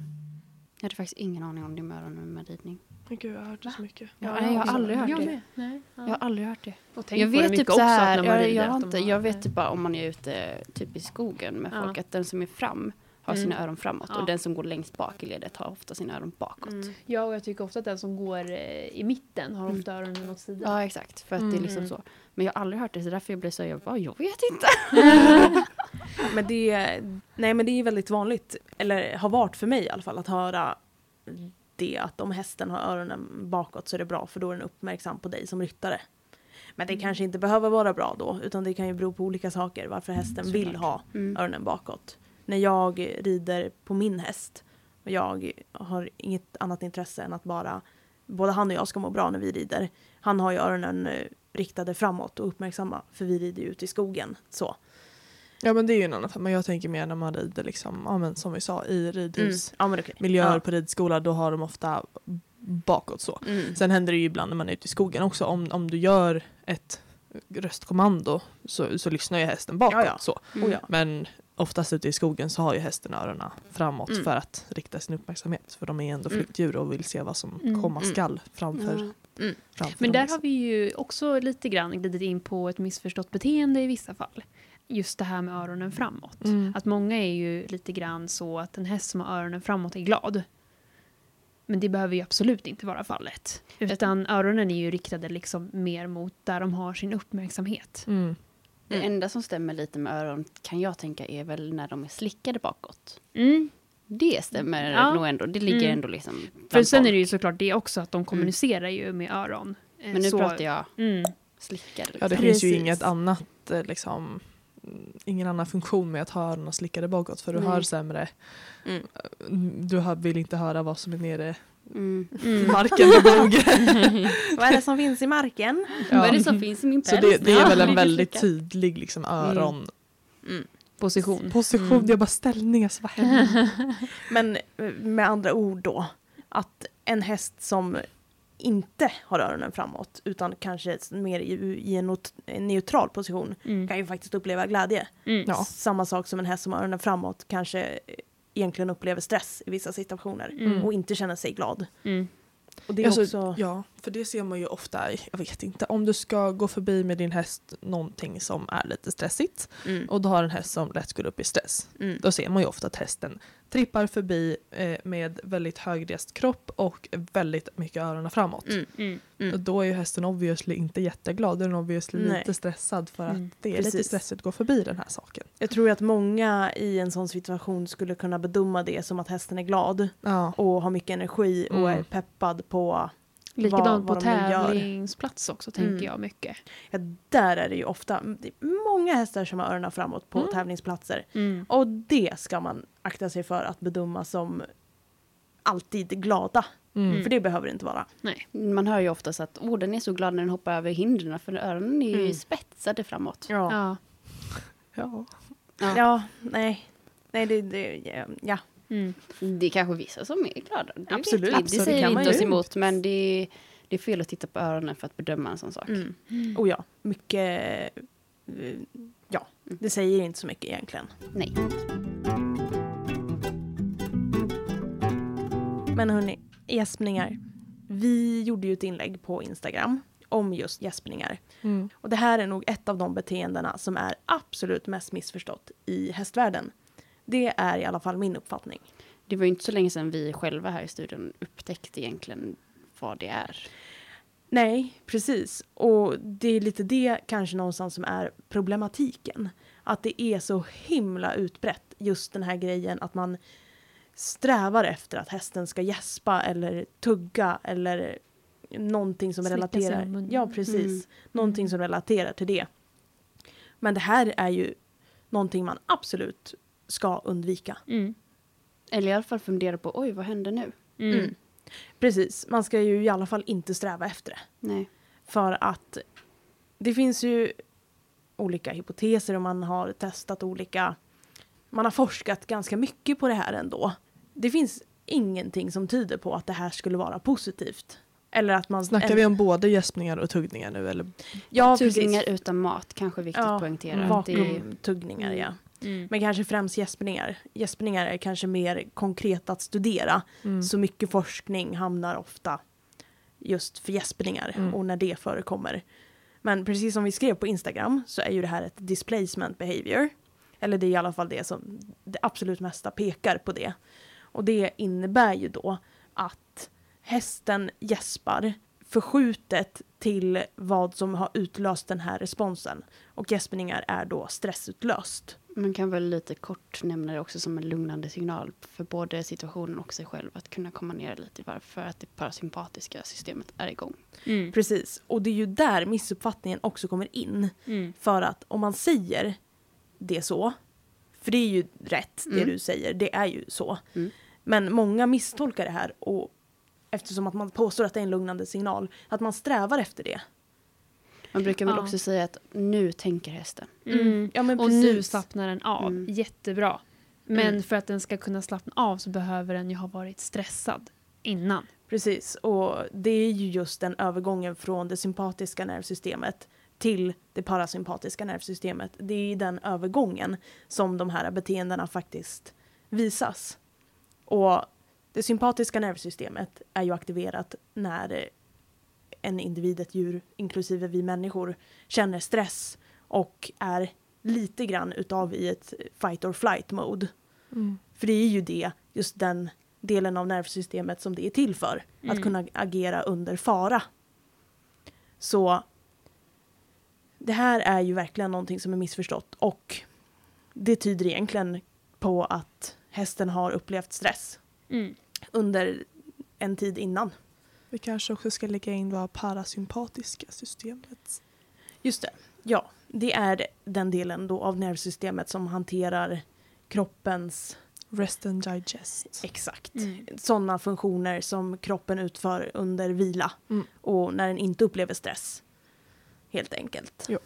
Jag hade faktiskt ingen aning om det med öronen med ridning.
Men gud, jag har hört det så mycket.
Ja, nej, jag har aldrig hört
jag
det.
Med. Nej. Ja.
Jag har aldrig hört det.
Och tänk
Jag vet typ så
också, att
här,
när man
jag, jag, inte, jag vet typ bara om man är ute typ i skogen med
Ja.
folk att den som är fram har
Mm.
sina öron framåt
Ja.
och den som går längst bak i ledet har ofta sina öron bakåt.
Mm. Ja, och jag tycker ofta att den som går eh, i mitten har
Mm.
ofta öronen åt sidan.
Ja exakt, för att det är liksom
Mm.
så. Men jag har aldrig hört det så därför jag blir så jag bara, jag vet inte.
Men det, nej, men det är väldigt vanligt, eller har varit för mig i alla fall, att höra det att om hästen har öronen bakåt så är det bra för då är den uppmärksam på dig som ryttare. Men det kanske inte behöver vara bra då, utan det kan ju bero på olika saker varför hästen vill
såklart.
ha
Mm.
öronen bakåt. När jag rider på min häst och jag har inget annat intresse än att bara både han och jag ska må bra när vi rider. Han har ju öronen eh, riktade framåt och uppmärksamma för vi rider ju ute i skogen. Så.
Ja men det är ju en annan femma. Jag tänker mer när man rider liksom, ja, men som vi sa i ridhus.
Ja, men okej.
Miljöer
Ja.
på ridskola då har de ofta bakåt så.
Mm.
Sen händer det ju ibland när man är ute i skogen också. Om, om du gör ett röstkommando så, så lyssnar ju hästen bakåt.
Ja, ja.
Så.
Mm.
Oh, ja.
Men oftast ute i skogen så har ju hästen öronen framåt
Mm.
för att rikta sin uppmärksamhet. För de är ändå
Mm.
flyktdjur och vill se vad som
Mm.
komma
Mm.
skall framför,
Ja.
framför
Men
dem,
där
liksom.
har vi ju också lite grann glidit in på ett missförstått beteende i vissa fall. Just det här med öronen framåt.
Mm.
Att många är ju lite grann så att en häst som har öronen framåt är glad. Men det behöver ju absolut inte vara fallet. Utan öronen är ju riktade liksom mer mot där de har sin uppmärksamhet.
Mm.
Det
Mm.
enda som stämmer lite med öron kan jag tänka är väl när de är slickade bakåt.
Mm.
Det stämmer
Ja.
nog ändå. Det ligger
Mm.
ändå liksom
För sen är
folk.
det ju såklart det också att de kommunicerar ju med öron.
Men nu
så,
pratar jag
Mm.
slickade.
Ja det
Liksom.
finns ju
Precis.
inget annat eh, liksom mm, ingen annan funktion med att ha öronen slickade bakåt för du
Nej.
hör sämre.
Mm.
Du hör, vill inte höra vad som är nere
Mm.
i
Mm.
marken vid bogen.
Vad är det som finns i marken?
Vad är det som finns i min
Så
päls?
det, det är
Ja,
väl en väldigt
slickad.
tydlig liksom, öron.
Mm.
Position.
Position,
Mm.
jag bara ställningar, så vad händer?
Men eh, med andra ord då, att en häst som inte har öronen framåt utan kanske mer i, i en, not- en neutral position
Mm.
kan ju faktiskt uppleva glädje.
Mm.
Ja.
Samma sak som en häst som har öronen framåt kanske egentligen upplever stress i vissa situationer
Mm.
och inte känner sig glad.
Mm.
Och det är
Alltså,
också...
Ja, för det ser man ju ofta, jag vet inte, om du ska gå förbi med din häst någonting som är lite stressigt
Mm.
och du har en häst som lätt går upp i stress.
Mm.
Då ser man ju ofta att hästen trippar förbi eh, med väldigt högrest kropp och väldigt mycket öronen framåt.
Mm.
Mm.
Mm.
Och då är ju hästen obviously inte jätteglad, den är obviously
Nej.
lite stressad för att
Mm.
det är lite
Precis.
stressigt att gå förbi den här saken.
Jag tror att många i en sån situation skulle kunna bedöma det som att hästen är glad
Ja.
och har mycket energi och är peppad på
Likadant
vad
på tävlingsplats också tänker
Mm.
jag mycket.
Ja, där är det ju ofta det är många hästar som har öronen framåt på
Mm.
tävlingsplatser.
Mm.
Och det ska man akta sig för att bedöma som alltid glada.
Mm.
För det behöver det inte vara.
Nej.
Man hör ju oftast att oh, den är så glad när den hoppar över hindren för öronen är ju
Mm.
spetsade framåt.
Ja,
Ja.
Ja.
Ja.
ja nej. Nej, det, det ja.
Mm.
Det är kanske vissa som är glada. Det
Absolut,
vet vi.
absolut,
Det
det
säger
kan
vi
man
inte oss emot men det, det är fel att titta på öronen för att bedöma en sån sak.
Mm. Och ja, mycket... Ja, det säger inte så mycket egentligen.
Nej.
Men hörni, gäspningar. Vi gjorde ju ett inlägg på Instagram om just gäspningar.
Mm.
Och det här är nog ett av de beteendena som är absolut mest missförstått i hästvärlden. Det är i alla fall min uppfattning.
Det var ju inte så länge sedan vi själva här i studion upptäckte egentligen vad det är.
Nej, precis. Och det är lite det kanske någonstans som är problematiken. Att det är så himla utbrett, just den här grejen att man strävar efter att hästen ska gäspa eller tugga eller någonting som
Slicka
relaterar. Ja, precis.
Mm.
Någonting som relaterar till det. Men det här är ju någonting man absolut ska undvika.
Mm.
Eller i alla fall fundera på oj vad hände nu?
Mm.
Mm. Precis, man ska ju i alla fall inte sträva efter det.
Nej.
För att det finns ju olika hypoteser och man har testat olika... Man har forskat ganska mycket på det här ändå. Det finns ingenting som tyder på att det här skulle vara positivt. Eller att man...
Snackar vi om både gäspningar och tuggningar nu eller?
Ja,
Tuggningar
precis.
utan mat, kanske viktigt
Ja,
att poängtera. är,
Vakuumtuggningar,
Mm.
ja.
Mm.
Men kanske främst gäspningar. Gäspningar är kanske mer konkret att studera.
Mm.
Så mycket forskning hamnar ofta just för gäspningar
Mm.
och när det förekommer. Men precis som vi skrev på Instagram så är ju det här ett displacement behavior. Eller det är i alla fall det som det absolut mesta pekar på det. Och det innebär ju då att hästen gäspar förskjutet till vad som har utlöst den här responsen. Och gäspningar är då stressutlöst.
Man kan väl lite kort nämna det också som en lugnande signal för både situationen och sig själv att kunna komma ner lite varför att det parasympatiska systemet är igång.
Mm.
Precis. Och det är ju där missuppfattningen också kommer in.
Mm.
För att om man säger det så, för det är ju rätt det
Mm.
du säger, det är ju så.
Mm.
Men många misstolkar det här och eftersom att man påstår att det är en lugnande signal, att man strävar efter det.
Man brukar väl
Ja.
också säga att nu tänker hästen.
Mm.
Ja men
Och
precis.
nu slappnar den av.
Mm.
Jättebra. Men
Mm.
för att den ska kunna slappna av så behöver den ju ha varit stressad innan.
Precis, och det är ju just den övergången från det sympatiska nervsystemet till det parasympatiska nervsystemet. Det är den övergången som de här beteendena faktiskt visas. Och det sympatiska nervsystemet är ju aktiverat när en individ, ett djur, inklusive vi människor, känner stress och är lite grann utav i ett fight or flight mode.
Mm.
För det är ju det, just den delen av nervsystemet som det är till för.
Mm.
Att kunna agera under fara. Så det här är ju verkligen någonting som är missförstått och det tyder egentligen på att hästen har upplevt stress
Mm.
under en tid innan.
Vi kanske också ska lägga in vad parasympatiska systemet.
Just det, ja. Det är den delen då av nervsystemet som hanterar kroppens
Rest and digest.
Exakt.
Mm.
Sådana funktioner som kroppen utför under vila
Mm.
och när den inte upplever stress. Helt enkelt.
Jo.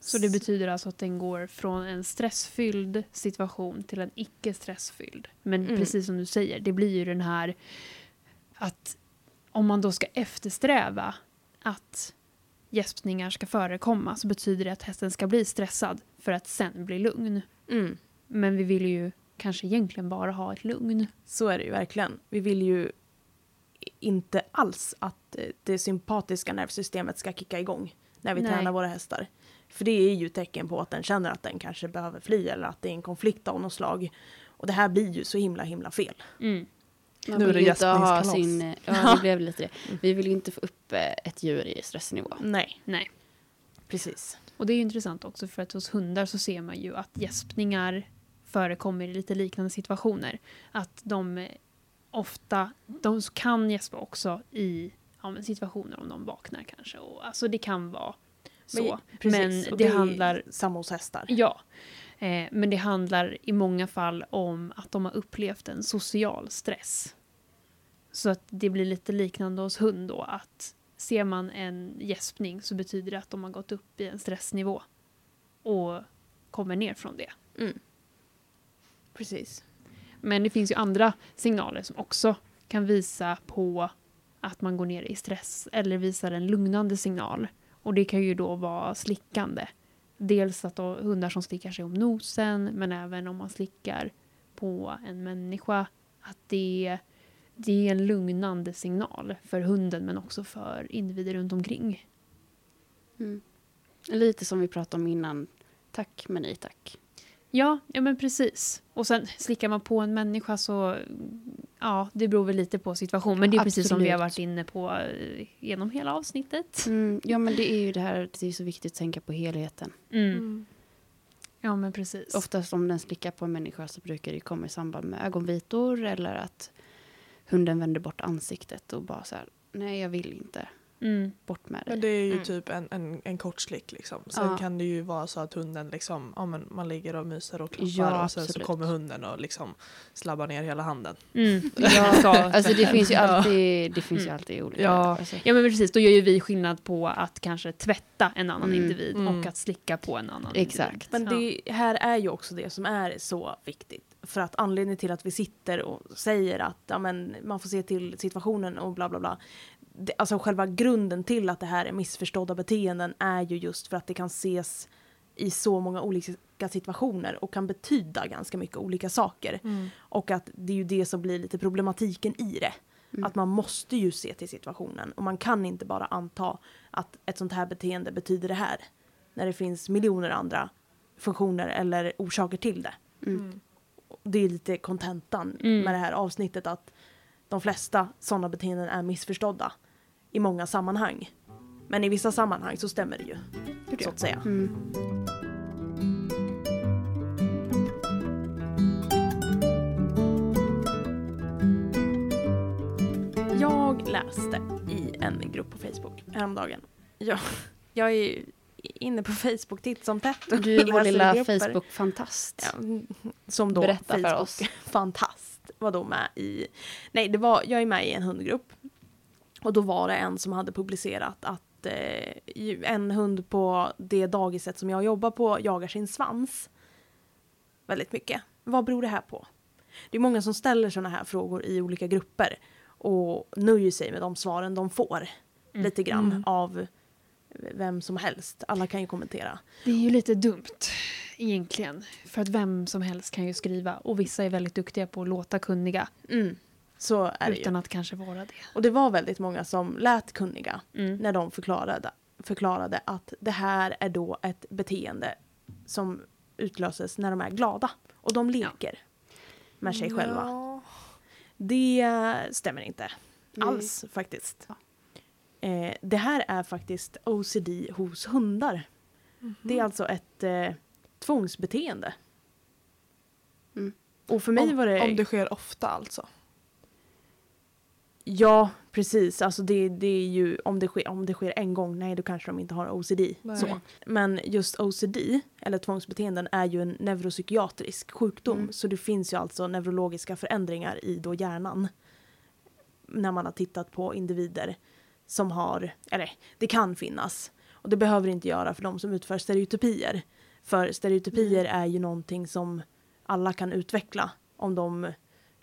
Så det betyder alltså att den går från en stressfylld situation till en icke stressfylld. Men
Mm.
precis som du säger, det blir ju den här att om man då ska eftersträva att gäspningar ska förekomma så betyder det att hästen ska bli stressad för att sen bli lugn.
Mm.
Men vi vill ju kanske egentligen bara ha ett lugn.
Så är det ju verkligen. Vi vill ju inte alls att eh, det sympatiska nervsystemet ska kicka igång när vi
Nej.
tränar våra hästar. För det är ju tecken på att den känner att den kanske behöver fly eller att det är en konflikt av något slag. Och det här blir ju så himla himla fel.
Mm.
Man
Nu är det
inte ha sin... eh, Ja, det blev lite det. Vi vill ju inte få upp eh, ett djur i stressnivå.
Nej,
Nej.
precis.
Och det är ju intressant också för att hos hundar så ser man ju att gäspningar förekommer i lite liknande situationer. Att de eh, ofta, de kan gäspa också i ja, situationer om de vaknar kanske. Och, alltså det kan vara så.
Men, precis,
Men det
är
handlar-
samma hos hästar.
Ja. Eh, men det handlar i många fall om att de har upplevt en social stress. Så att det blir lite liknande hos hund då att ser man en gäspning så betyder det att de har gått upp i en stressnivå och kommer ner från det.
Precis.
Men det finns ju andra signaler som också kan visa på att man går ner i stress eller visar en lugnande signal. Och det kan ju då vara slickande. Dels att då hundar som slickar sig om nosen men även om man slickar på en människa. Att det, det är en lugnande signal för hunden men också för individer runt omkring.
Mm. Lite som vi pratade om innan. Tack men nej tack.
Ja, ja men precis. Och sen slickar man på en människa så, ja, det beror väl lite på situation. Men det är precis som vi har
Absolut.
varit inne på eh, genom hela avsnittet.
Mm, ja men det är ju det här, det är så viktigt att tänka på helheten.
Mm. Ja, men precis.
Oftast om den slickar på en människa så brukar det komma i samband med ögonvitor eller att hunden vänder bort ansiktet och bara så här, nej jag vill inte,
Mm.
bort med
Men
dig.
det är ju
Mm.
typ en, en, en kort slick liksom. Sen
Ja.
kan det ju vara så att hunden liksom, ja men man ligger och myser och klappar
Ja,
och sen så kommer hunden och liksom slabbar ner hela handen.
Mm.
Ja, alltså det finns ju
Ja.
alltid, det finns ju
Mm.
alltid olika.
Ja.
Alltså,
Ja men precis, då gör ju vi skillnad på att kanske tvätta en annan
Mm.
individ
Mm.
och att slicka på en annan
Exakt.
individ.
Men
Ja.
det här är ju också det som är så viktigt. För att anledningen till att vi sitter och säger att ja, men, man får se till situationen och bla bla bla. Det, alltså själva grunden till att det här är missförstådda beteenden är ju just för att det kan ses i så många olika situationer och kan betyda ganska mycket olika saker. Och att det är ju det som blir lite problematiken i det.
Mm.
Att man måste ju se till situationen och man kan inte bara anta att ett sånt här beteende betyder det här. När det finns miljoner andra funktioner eller orsaker till det.
Mm.
Det är lite kontentan
Mm.
med det här avsnittet att de flesta sådana beteenden är missförstådda i många sammanhang. Men i vissa sammanhang så stämmer det ju, så att säga.
Mm.
Jag läste i en grupp på Facebook häromdagen. Jag, jag är inne på Facebook titt som tätt.
Du är vår lilla. Facebook-fantast.
Ja, som då
Berätta för
Facebook
oss.
Fantast var då med i... Nej, det var, jag är med i en hundgrupp. Och då var det en som hade publicerat att eh, en hund på det dagiset som jag jobbar på jagar sin svans väldigt mycket. Vad beror det här på? Det är många som ställer sådana här frågor i olika grupper och nöjer sig med de svaren de får.
Mm.
Lite grann
Mm.
av vem som helst. Alla kan ju kommentera.
Det är ju lite dumt egentligen. För att vem som helst kan ju skriva och vissa är väldigt duktiga på att låta kunniga
Mm. Så är det ju.
utan att kanske vara det.
Och det var väldigt många som lät kunniga
Mm.
när de förklarade, förklarade att det här är då ett beteende som utlöses när de är glada. Och de leker med sig själva.
Ja.
Det stämmer inte
Nej.
alls faktiskt. Eh, det här är faktiskt OCD hos hundar. Det är alltså ett eh, tvångsbeteende.
Mm.
Och för mig
om,
var det...
om det sker ofta alltså.
Ja, precis. Alltså det, det är ju om det, sker, om det sker en gång, nej då kanske de inte har OCD.
Nej.
Så. Men just OCD, eller tvångsbeteenden, är ju en neuropsykiatrisk sjukdom.
Mm.
Så det finns ju alltså neurologiska förändringar i då hjärnan. När man har tittat på individer som har, eller det kan finnas. Och det behöver inte göra för de som utför stereotypier. För stereotypier är ju någonting som alla kan utveckla om de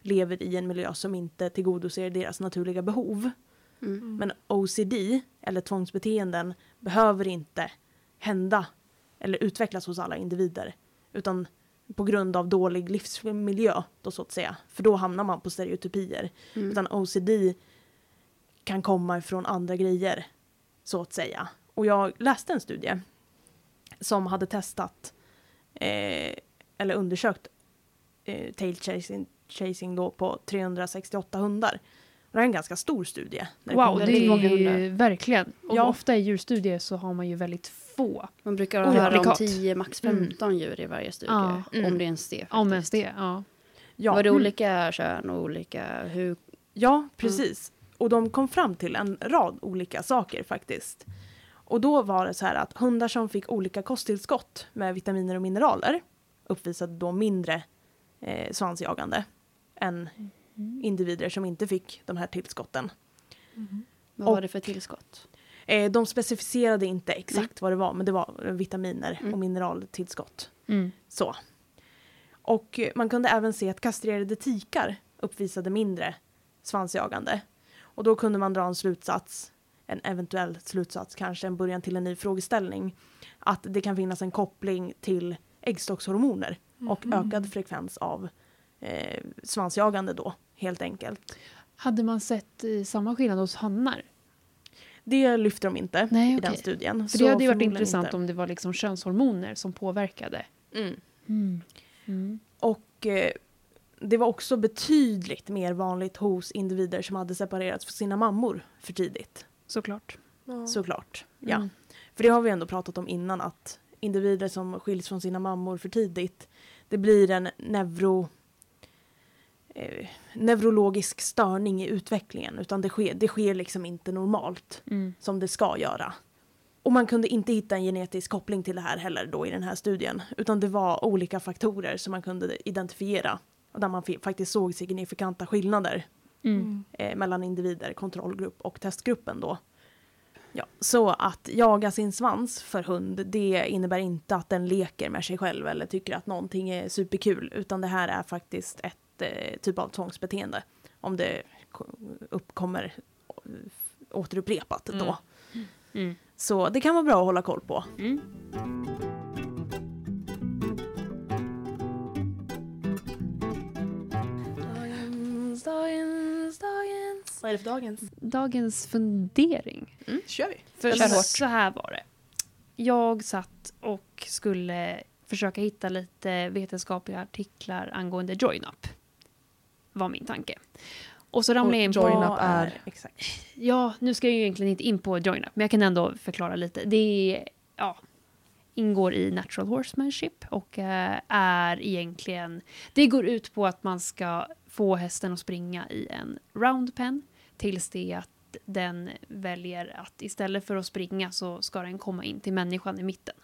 lever i en miljö som inte tillgodoser deras naturliga behov.
Mm.
Men OCD, eller tvångsbeteenden, behöver inte hända eller utvecklas hos alla individer. Utan på grund av dålig livsmiljö, då så att säga. För då hamnar man på stereotypier.
Mm.
Utan OCD kan komma ifrån andra grejer, så att säga. Och jag läste en studie som hade testat eh, eller undersökt eh, tail chasing, chasing då på 368 hundar. Och det är en ganska stor studie.
Wow, det
till-
många
är
hundar.
verkligen. Och
Ja.
ofta i djurstudier så har man ju väldigt få.
Man brukar
Oh,
höra om
Applikat.
10, max
Mm.
15 djur i varje studie.
Ja.
Mm.
Om det ens det.
Om ens det, ja.
Ja,
Var det
Mm.
olika kön och olika hur?
ja, precis. Och de kom fram till en rad olika saker faktiskt. Och då var det så här att hundar som fick olika kosttillskott med vitaminer och mineraler uppvisade då mindre eh, svansjagande än individer som inte fick de här tillskotten.
Vad
Och-
var det för tillskott?
Eh, de specificerade inte exakt vad det var, men det var eh, vitaminer
Mm.
och mineraltillskott.
Mm.
Så. Och eh, man kunde även se att kastrerade tikar uppvisade mindre svansjagande. Och då kunde man dra en slutsats, en eventuell slutsats, kanske en början till en ny frågeställning, att det kan finnas en koppling till äggstockshormoner och ökad frekvens av eh, svansjagande då, helt enkelt.
Hade man sett eh, samma skillnad hos hannar?
Det lyfter de inte
Nej,
i den studien.
För
så
det hade ju varit intressant
inte.
om det var liksom könshormoner som påverkade.
Mm.
Mm.
Och eh, det var också betydligt mer vanligt hos individer som hade separerats från sina mammor för tidigt.
Såklart.
Såklart. Ja.
Mm.
För det har vi ändå pratat om innan att individer som skiljs från sina mammor för tidigt, det blir en neuro, eh, neurologisk störning i utvecklingen utan det sker, det sker liksom inte normalt
Mm.
som det ska göra. Och man kunde inte hitta en genetisk koppling till det här heller då i den här studien utan det var olika faktorer som man kunde identifiera och där man faktiskt såg signifikanta skillnader
Mm.
eh, mellan individer, kontrollgrupp och testgruppen då. Ja, så att jaga sin svans för hund, det innebär inte att den leker med sig själv eller tycker att någonting är superkul, utan det här är faktiskt ett eh, typ av tvångsbeteende. Om det ko- uppkommer eh, återupprepat då.
Mm.
Så det kan vara bra att hålla koll på.
Mm.
Dagens, dagens, dagens.
Vad är det för dagens?
Dagens fundering.
kör vi.
För
Kör hårt.
så här var det. Jag satt och skulle försöka hitta lite vetenskapliga artiklar angående join-up. Var min tanke. Och så ramlade jag in på...
Join
Vad
Up är-
Exakt.
Ja, nu ska jag ju egentligen inte in på join-up, men jag kan ändå förklara lite. Det är, ja, ingår i natural horsemanship och eh, är egentligen... Det går ut på att man ska få hästen att springa i en round pen tills det att den väljer att istället för att springa så ska den komma in till människan i mitten.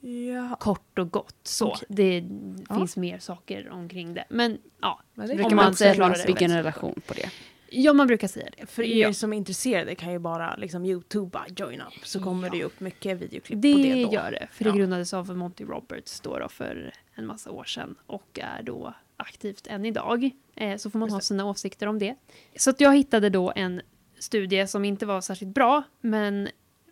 Ja.
Kort och gott så.
Okej.
Det
Ja.
finns mer saker omkring det. Men ja,
Men det
Brukar
Om
man, säga att
förklarar
man
det
bygger en relation på det?
ja man brukar säga det.
För er
ja.
som är intresserade kan ju bara liksom youtuba join up så kommer
Ja.
det upp mycket videoklipp
Det,
på det då.
gör det, för
Ja.
det grundades av Monty Roberts då, då för en massa år sedan och är då aktivt än idag. Eh, så får man
Just
ha
det.
sina åsikter om det. Så att jag hittade då en studie som inte var särskilt bra, men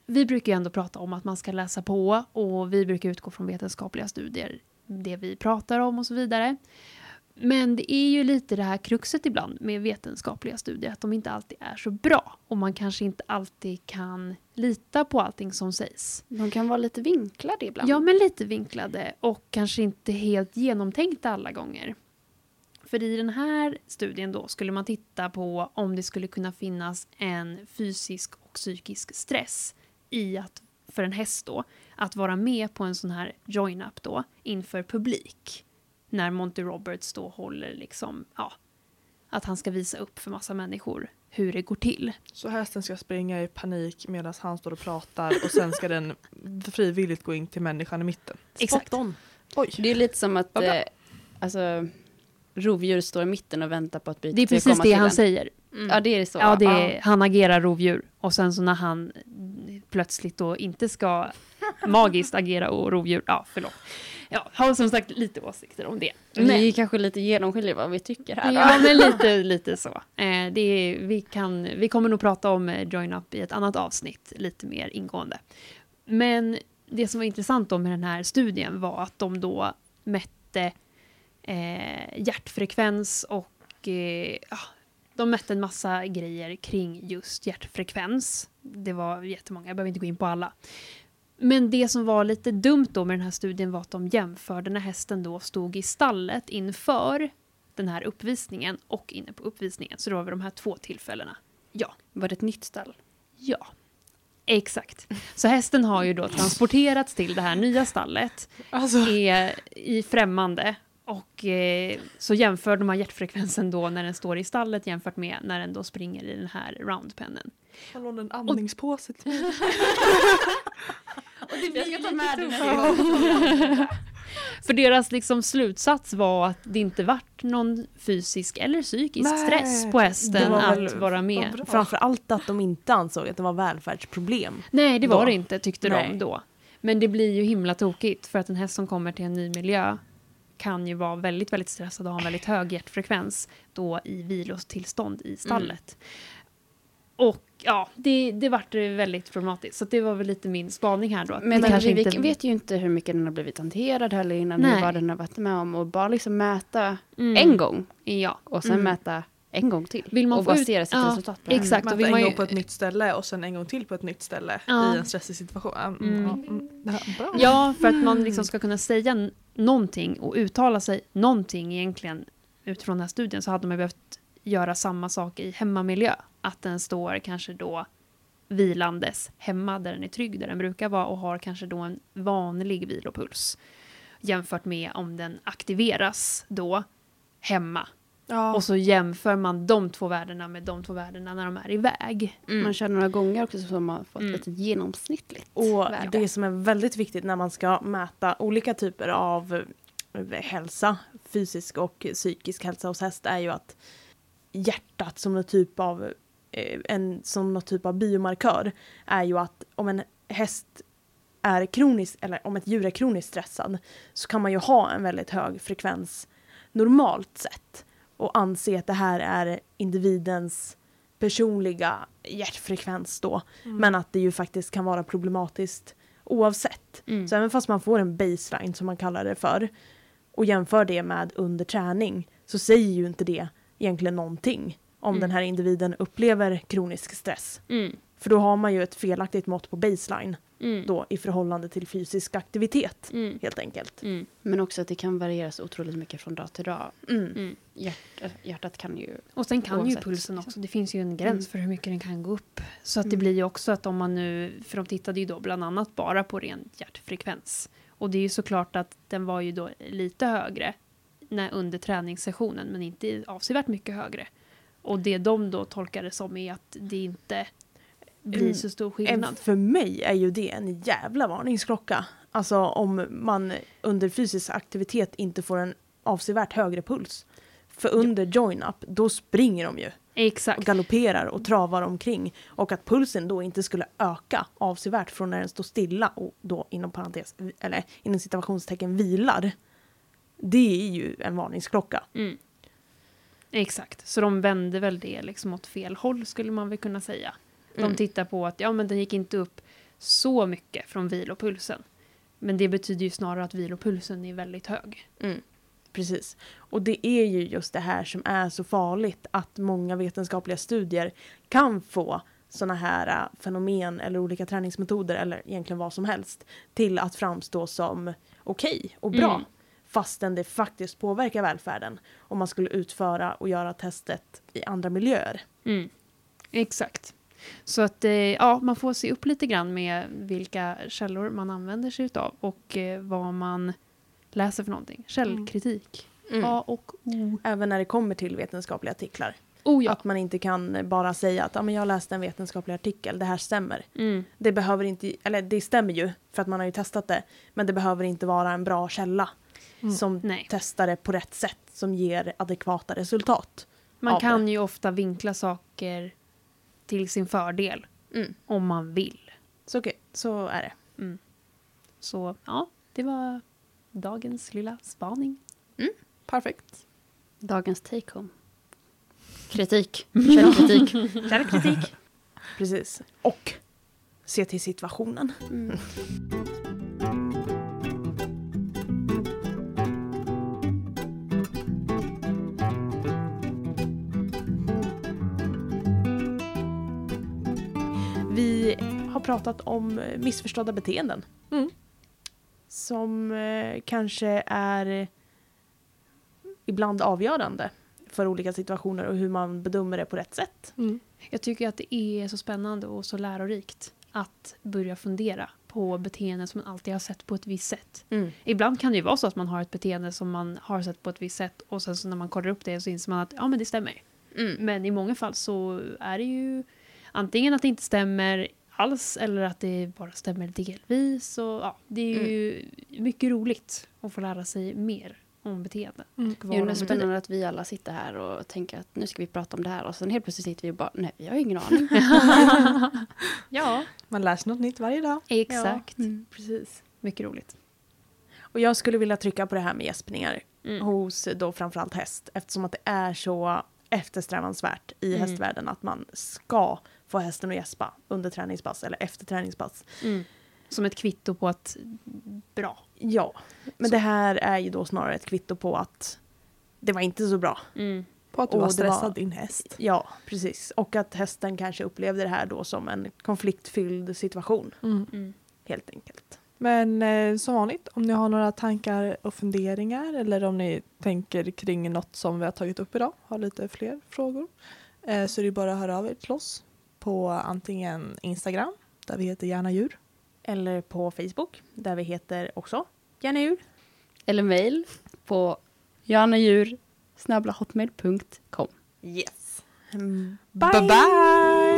vi brukar ju ändå prata om att man ska läsa på och vi brukar utgå från vetenskapliga studier, det vi pratar om och så vidare. Men det är ju lite det här kruxet ibland med vetenskapliga studier, att de inte alltid är så bra och man kanske inte alltid kan lita på allting som sägs.
De kan vara lite vinklade ibland.
Ja, men lite vinklade och kanske inte helt genomtänkta alla gånger. För i den här studien då skulle man titta på om det skulle kunna finnas en fysisk och psykisk stress i att, för en häst då, att vara med på en sån här join-up då inför publik. När Monty Roberts då håller liksom, ja, att han ska visa upp för massa människor hur det går till.
Så hästen ska springa i panik medan han står och pratar och sen ska den frivilligt gå in till människan i mitten.
Exakt.
Spot on.
Oj.
Det är lite som att eh, alltså, rovdjur står i mitten och väntar på att bryta
Det är precis det han
en.
säger.
Mm.
Ja, det är så.
Ja, det är, han agerar rovdjur. Och sen så när han plötsligt då inte ska magiskt agera och rovdjur, ja förlåt. Ja, har som sagt lite åsikter om det.
Men... Vi kanske lite genomskiljer vad vi tycker här. då.
ja, men lite, lite så. Eh, det är, vi, kan, vi kommer nog prata om eh, Join Up i ett annat avsnitt, lite mer ingående. Men det som var intressant då med den här studien var att de då mätte eh, hjärtfrekvens och eh, ja, de mätte en massa grejer kring just hjärtfrekvens. Det var jättemånga, jag behöver inte gå in på alla. Men det som var lite dumt då med den här studien var att de jämförde när hästen då stod i stallet inför den här uppvisningen och inne på uppvisningen. Så det var vid de här två tillfällena. Ja,
Var det ett nytt stall?
ja. Exakt. Så hästen har ju då transporterats till det här nya stallet
Alltså,
är i främmande. Och eh, så jämför de här hjärtfrekvensen då när den står i stallet jämfört med när den då springer i den här roundpennen.
någon en andningspåse till mig?
Och det
Jag ska ta med
För deras liksom slutsats var att det inte vart någon fysisk eller psykisk
Nej,
stress på hästen
var
att vara med.
vad bra.
Framför allt att de inte ansåg att det var välfärdsproblem.
Nej, det var
Då.
det inte tyckte
Nej.
de då. Men det blir ju himla tokigt för att en häst som kommer till en ny miljö kan ju vara väldigt, väldigt stressad och ha en väldigt hög hjärtfrekvens då i vilotillstånd i stallet. Och ja, det, det vart väldigt problematiskt. Så det var väl lite min spaning här då. att
Men
kanske
vi
inte...
vet ju inte hur mycket den har blivit hanterad heller innan,
Nej.
vad den har varit med om. Och bara liksom mäta
Mm.
en gång
Ja,
och sen
Mm.
mäta en gång till.
Vill man
och
få ut-
basera sitt
ja,
resultat på
exakt.
Man
och vill
en
man ju-
gång på ett nytt ställe och sen en gång till på ett nytt ställe
Ja.
i en stressig situation. Mm.
Mm.
ja, Mm. Bra.
Ja, för att man liksom ska kunna säga någonting och uttala sig någonting egentligen utifrån den här studien så hade man behövt göra samma sak i hemmamiljö. Att den står kanske då vilandes hemma där den är trygg, där den brukar vara och har kanske då en vanlig vilopuls. Jämfört med om den aktiveras då hemma.
Ja.
Och så jämför man de två värdena med de två värdena när de är iväg.
Man kör några gånger också så man får ett
Mm.
lite genomsnittligt
Och
värde.
det som är väldigt viktigt när man ska mäta olika typer av eh, hälsa, fysisk och psykisk hälsa hos häst är ju att hjärtat som någon typ av, eh, en, som någon typ av biomarkör är ju att om en häst är kronisk, eller om ett djur är kroniskt stressad så kan man ju ha en väldigt hög frekvens normalt sett och anse att det här är individens personliga hjärtfrekvens då.
Mm.
Men att det ju faktiskt kan vara problematiskt oavsett.
Mm.
Så även fast man får en baseline som man kallar det för och jämför det med under träning så säger ju inte det egentligen någonting om
Mm.
den här individen upplever kronisk stress.
Mm.
För då har man ju ett felaktigt mått på baseline
Mm.
då i förhållande till fysisk aktivitet
Mm.
helt enkelt.
Mm.
Men också att det kan variera så otroligt mycket från dag till dag.
Mm.
Mm.
Hjärtat, hjärtat kan ju...
Och sen kan ju pulsen också, det finns ju en gräns
Mm.
för hur mycket den kan gå upp. Så att det blir ju också att om man nu, för de tittade ju då bland annat bara på ren hjärtfrekvens. Och det är ju såklart att den var ju då lite högre när, under träningssessionen men inte avsevärt mycket högre. Och det de då tolkade som är att det inte blir så stor skillnad.
För mig är ju det en jävla varningsklocka. Alltså om man under fysisk aktivitet inte får en avsevärt högre puls. För under join-up, då springer de ju och
Exakt.
galopperar och travar omkring. Och att pulsen då inte skulle öka avsevärt från när den står stilla och då inom parentes, eller inom situationstecken vilar. Det är ju en varningsklocka.
Mm. Exakt, så de vände väl det liksom åt fel håll skulle man väl kunna säga. De
Mm.
tittar på att ja, men den gick inte upp så mycket från vilopulsen. Men det betyder ju snarare att vilopulsen är väldigt hög.
Mm, precis. Och det är ju just det här som är så farligt att många vetenskapliga studier kan få sådana här äh, fenomen eller olika träningsmetoder eller egentligen vad som helst till att framstå som okej och bra.
Mm.
Fastän det faktiskt påverkar välfärden om man skulle utföra och göra testet i andra miljöer.
Mm. Exakt. Så att eh, ja, man får se upp lite grann med vilka källor man använder sig utav och eh, vad man läser för någonting. Källkritik. A och O.
Även när det kommer till vetenskapliga artiklar.
Oh ja.
Att man inte kan bara säga att ah, men jag läste en vetenskaplig artikel, det här stämmer.
Mm.
Det behöver inte, eller det stämmer ju för att man har ju testat det. Men det behöver inte vara en bra källa
Mm.
som
Nej.
testar det på rätt sätt som ger adekvata resultat.
Man
av
kan ju ofta vinkla saker till sin fördel
Mm.
om man vill.
Så okej, så är det.
Så ja, det var dagens lilla spaning.
Perfekt.
Dagens take home. Kritik. Källkritik.
Källkritik.
Precis. Och se till situationen. Har pratat om eh, missförstådda beteenden.
Mm.
Som eh, kanske är ibland avgörande för olika situationer och hur man bedömer det på rätt sätt.
Mm.
Jag tycker att det är så spännande och så lärorikt att börja fundera på beteenden som man alltid har sett på ett visst sätt. Ibland kan det ju vara så att man har ett beteende som man har sett på ett visst sätt och sen så när man kollar upp det så inser man att ja men det stämmer.
Mm.
Men i många fall så är det ju antingen att det inte stämmer alls eller att det bara stämmer delvis. Och, ja, det är ju mycket roligt att få lära sig mer om beteende.
Mm.
Det är
de
spännande att vi alla sitter här och tänker att nu ska vi prata om det här och sen helt plötsligt sitter vi och bara, nej vi har ingen aning.
Ja,
Man lär sig något nytt varje dag.
exakt.
Mm.
Precis.
Mycket roligt.
Och jag skulle vilja trycka på det här med gäspningar
Mm.
hos då framförallt häst eftersom att det är så eftersträvansvärt i
Mm.
hästvärlden att man ska få hästen att gäspa under träningspass eller efter träningspass.
Mm. Som ett kvitto på att bra.
Ja, men
Så.
det här är ju då snarare ett kvitto på att det var inte så bra.
Mm.
På att du
Och
var stressad
var-
din häst.
Ja, precis. Och att hästen kanske upplevde det här då som en konfliktfylld situation,
Mm.
Mm.
helt enkelt.
Men eh, som vanligt, om ni har några tankar och funderingar eller om ni tänker kring något som vi har tagit upp idag, har lite fler frågor, eh, så är det bara att höra av er till oss på antingen Instagram, där vi heter Gärna djur,
Eller på Facebook, där vi heter också Gärna djur.
Eller mail på janadjur hotmail.com.
Yes.
Bye bye!
Bye!